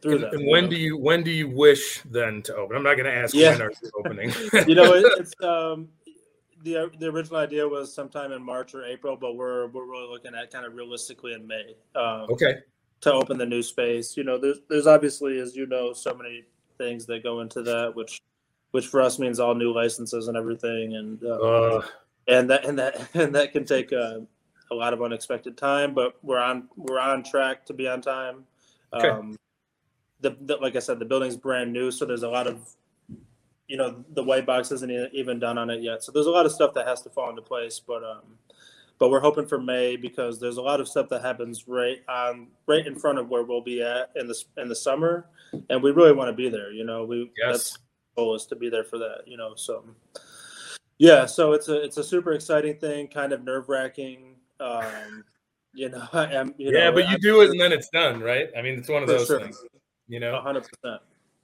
through and, them. And when know? do you when do you wish then to open? I'm not going to ask yeah. when are you opening. [LAUGHS] [LAUGHS]
you know, it, it's um, the the original idea was sometime in March or April, but we're we're really looking at kind of realistically in May.
Um, okay
to open the new space. You know, there's there's obviously, as you know, so many things that go into that, which which for us means all new licenses and everything, and uh, uh. and that and that [LAUGHS] and that can take uh, a lot of unexpected time. But we're on we're on track to be on time. Okay. Um, the, the, like I said, the building's brand new, so there's a lot of you know the white box isn't even done on it yet. So there's a lot of stuff that has to fall into place, but um, but we're hoping for May because there's a lot of stuff that happens right on right in front of where we'll be at in the in the summer, and we really want to be there. You know, we yes. that's goal is to be there for that. You know, so yeah, so it's a it's a super exciting thing, kind of nerve wracking. Um, you know, [LAUGHS] I am. You
yeah, know, but you I'm, do it and then it's done, right? I mean, it's one of those sure. things. You know,
hundred percent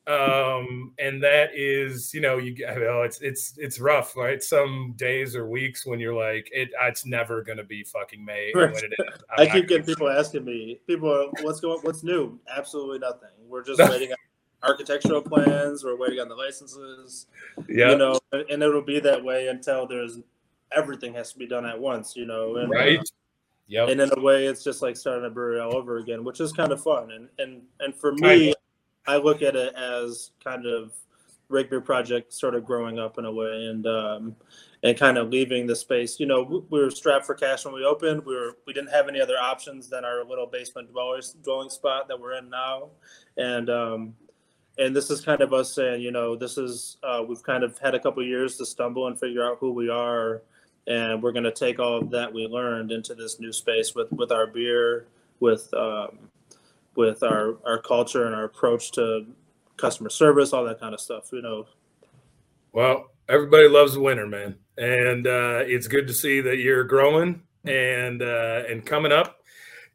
um and that is you know you know it's it's it's rough right some days or weeks when you're like it it's never gonna be fucking may [LAUGHS]
right. when it is i keep getting people asking me people are, what's going what's new absolutely nothing we're just [LAUGHS] waiting on architectural plans we're waiting on the licenses yeah you know and it'll be that way until there's everything has to be done at once you know and,
right uh,
yeah and in a way it's just like starting a brewery all over again which is kind of fun and and and for me I look at it as kind of Rake Beer Project sort of growing up in a way and um, and kind of leaving the space. You know, we were strapped for cash when we opened. We were we didn't have any other options than our little basement dwellers, dwelling spot that we're in now, and um, and this is kind of us saying, you know, this is uh, we've kind of had a couple years to stumble and figure out who we are, and we're going to take all of that we learned into this new space with with our beer, with um, with our our culture and our approach to customer service, all that kind of stuff. You know.
Well, everybody loves a winner, man, and uh, it's good to see that you're growing and uh, and coming up.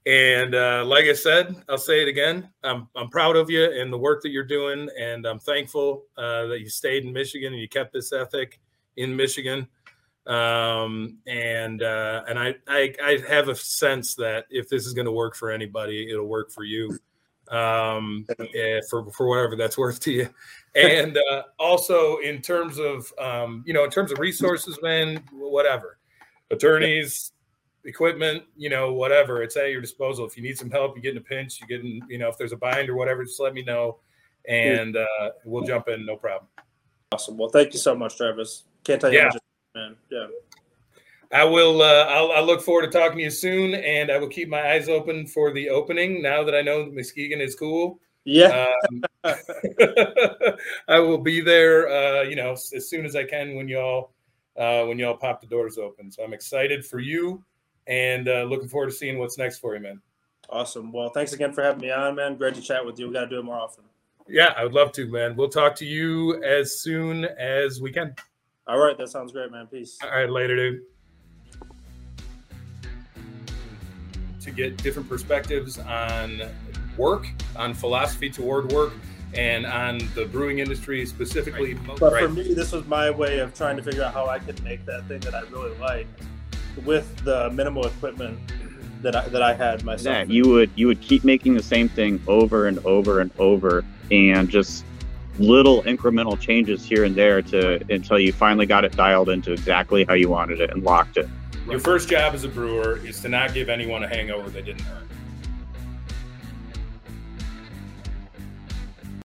And uh, like I said, I'll say it again. I'm I'm proud of you and the work that you're doing, and I'm thankful uh, that you stayed in Michigan and you kept this ethic in Michigan. Um, and uh, and I, I I have a sense that if this is going to work for anybody, it'll work for you um, yeah, for for whatever that's [LAUGHS] worth to you. And uh, also in terms of um, you know in terms of resources, man, whatever, attorneys, equipment, you know, whatever, it's at your disposal. If you need some help, you get in a pinch, you get in, you know, if there's a bind or whatever, just let me know, and uh, we'll jump in, no problem.
Awesome. Well, thank you so much, Travis. Can't tell you yeah. much, man. Yeah.
I will. Uh, I'll, I'll, look forward to talking to you soon, and I will keep my eyes open for the opening. Now that I know Muskegon is cool,
yeah,
um, [LAUGHS] I will be there. Uh, you know, as soon as I can when y'all uh, when y'all pop the doors open. So I'm excited for you, and uh, looking forward to seeing what's next for you, man.
Awesome. Well, thanks again for having me on, man. Great to chat with you. We got to do it more often.
Yeah, I would love to, man. We'll talk to you as soon as we can.
All right, that sounds great, man. Peace.
All right, later, dude. to get different perspectives on work, on philosophy toward work, and on the brewing industry specifically.
Right. But right. for me, this was my way of trying to figure out how I could make that thing that I really like with the minimal equipment that I, that I had myself.
Yeah, you would you would keep making the same thing over and over and over, and just little incremental changes here and there to until you finally got it dialed into exactly how you wanted it and locked it.
Your first job as a brewer is to not give anyone a hangover they didn't earn.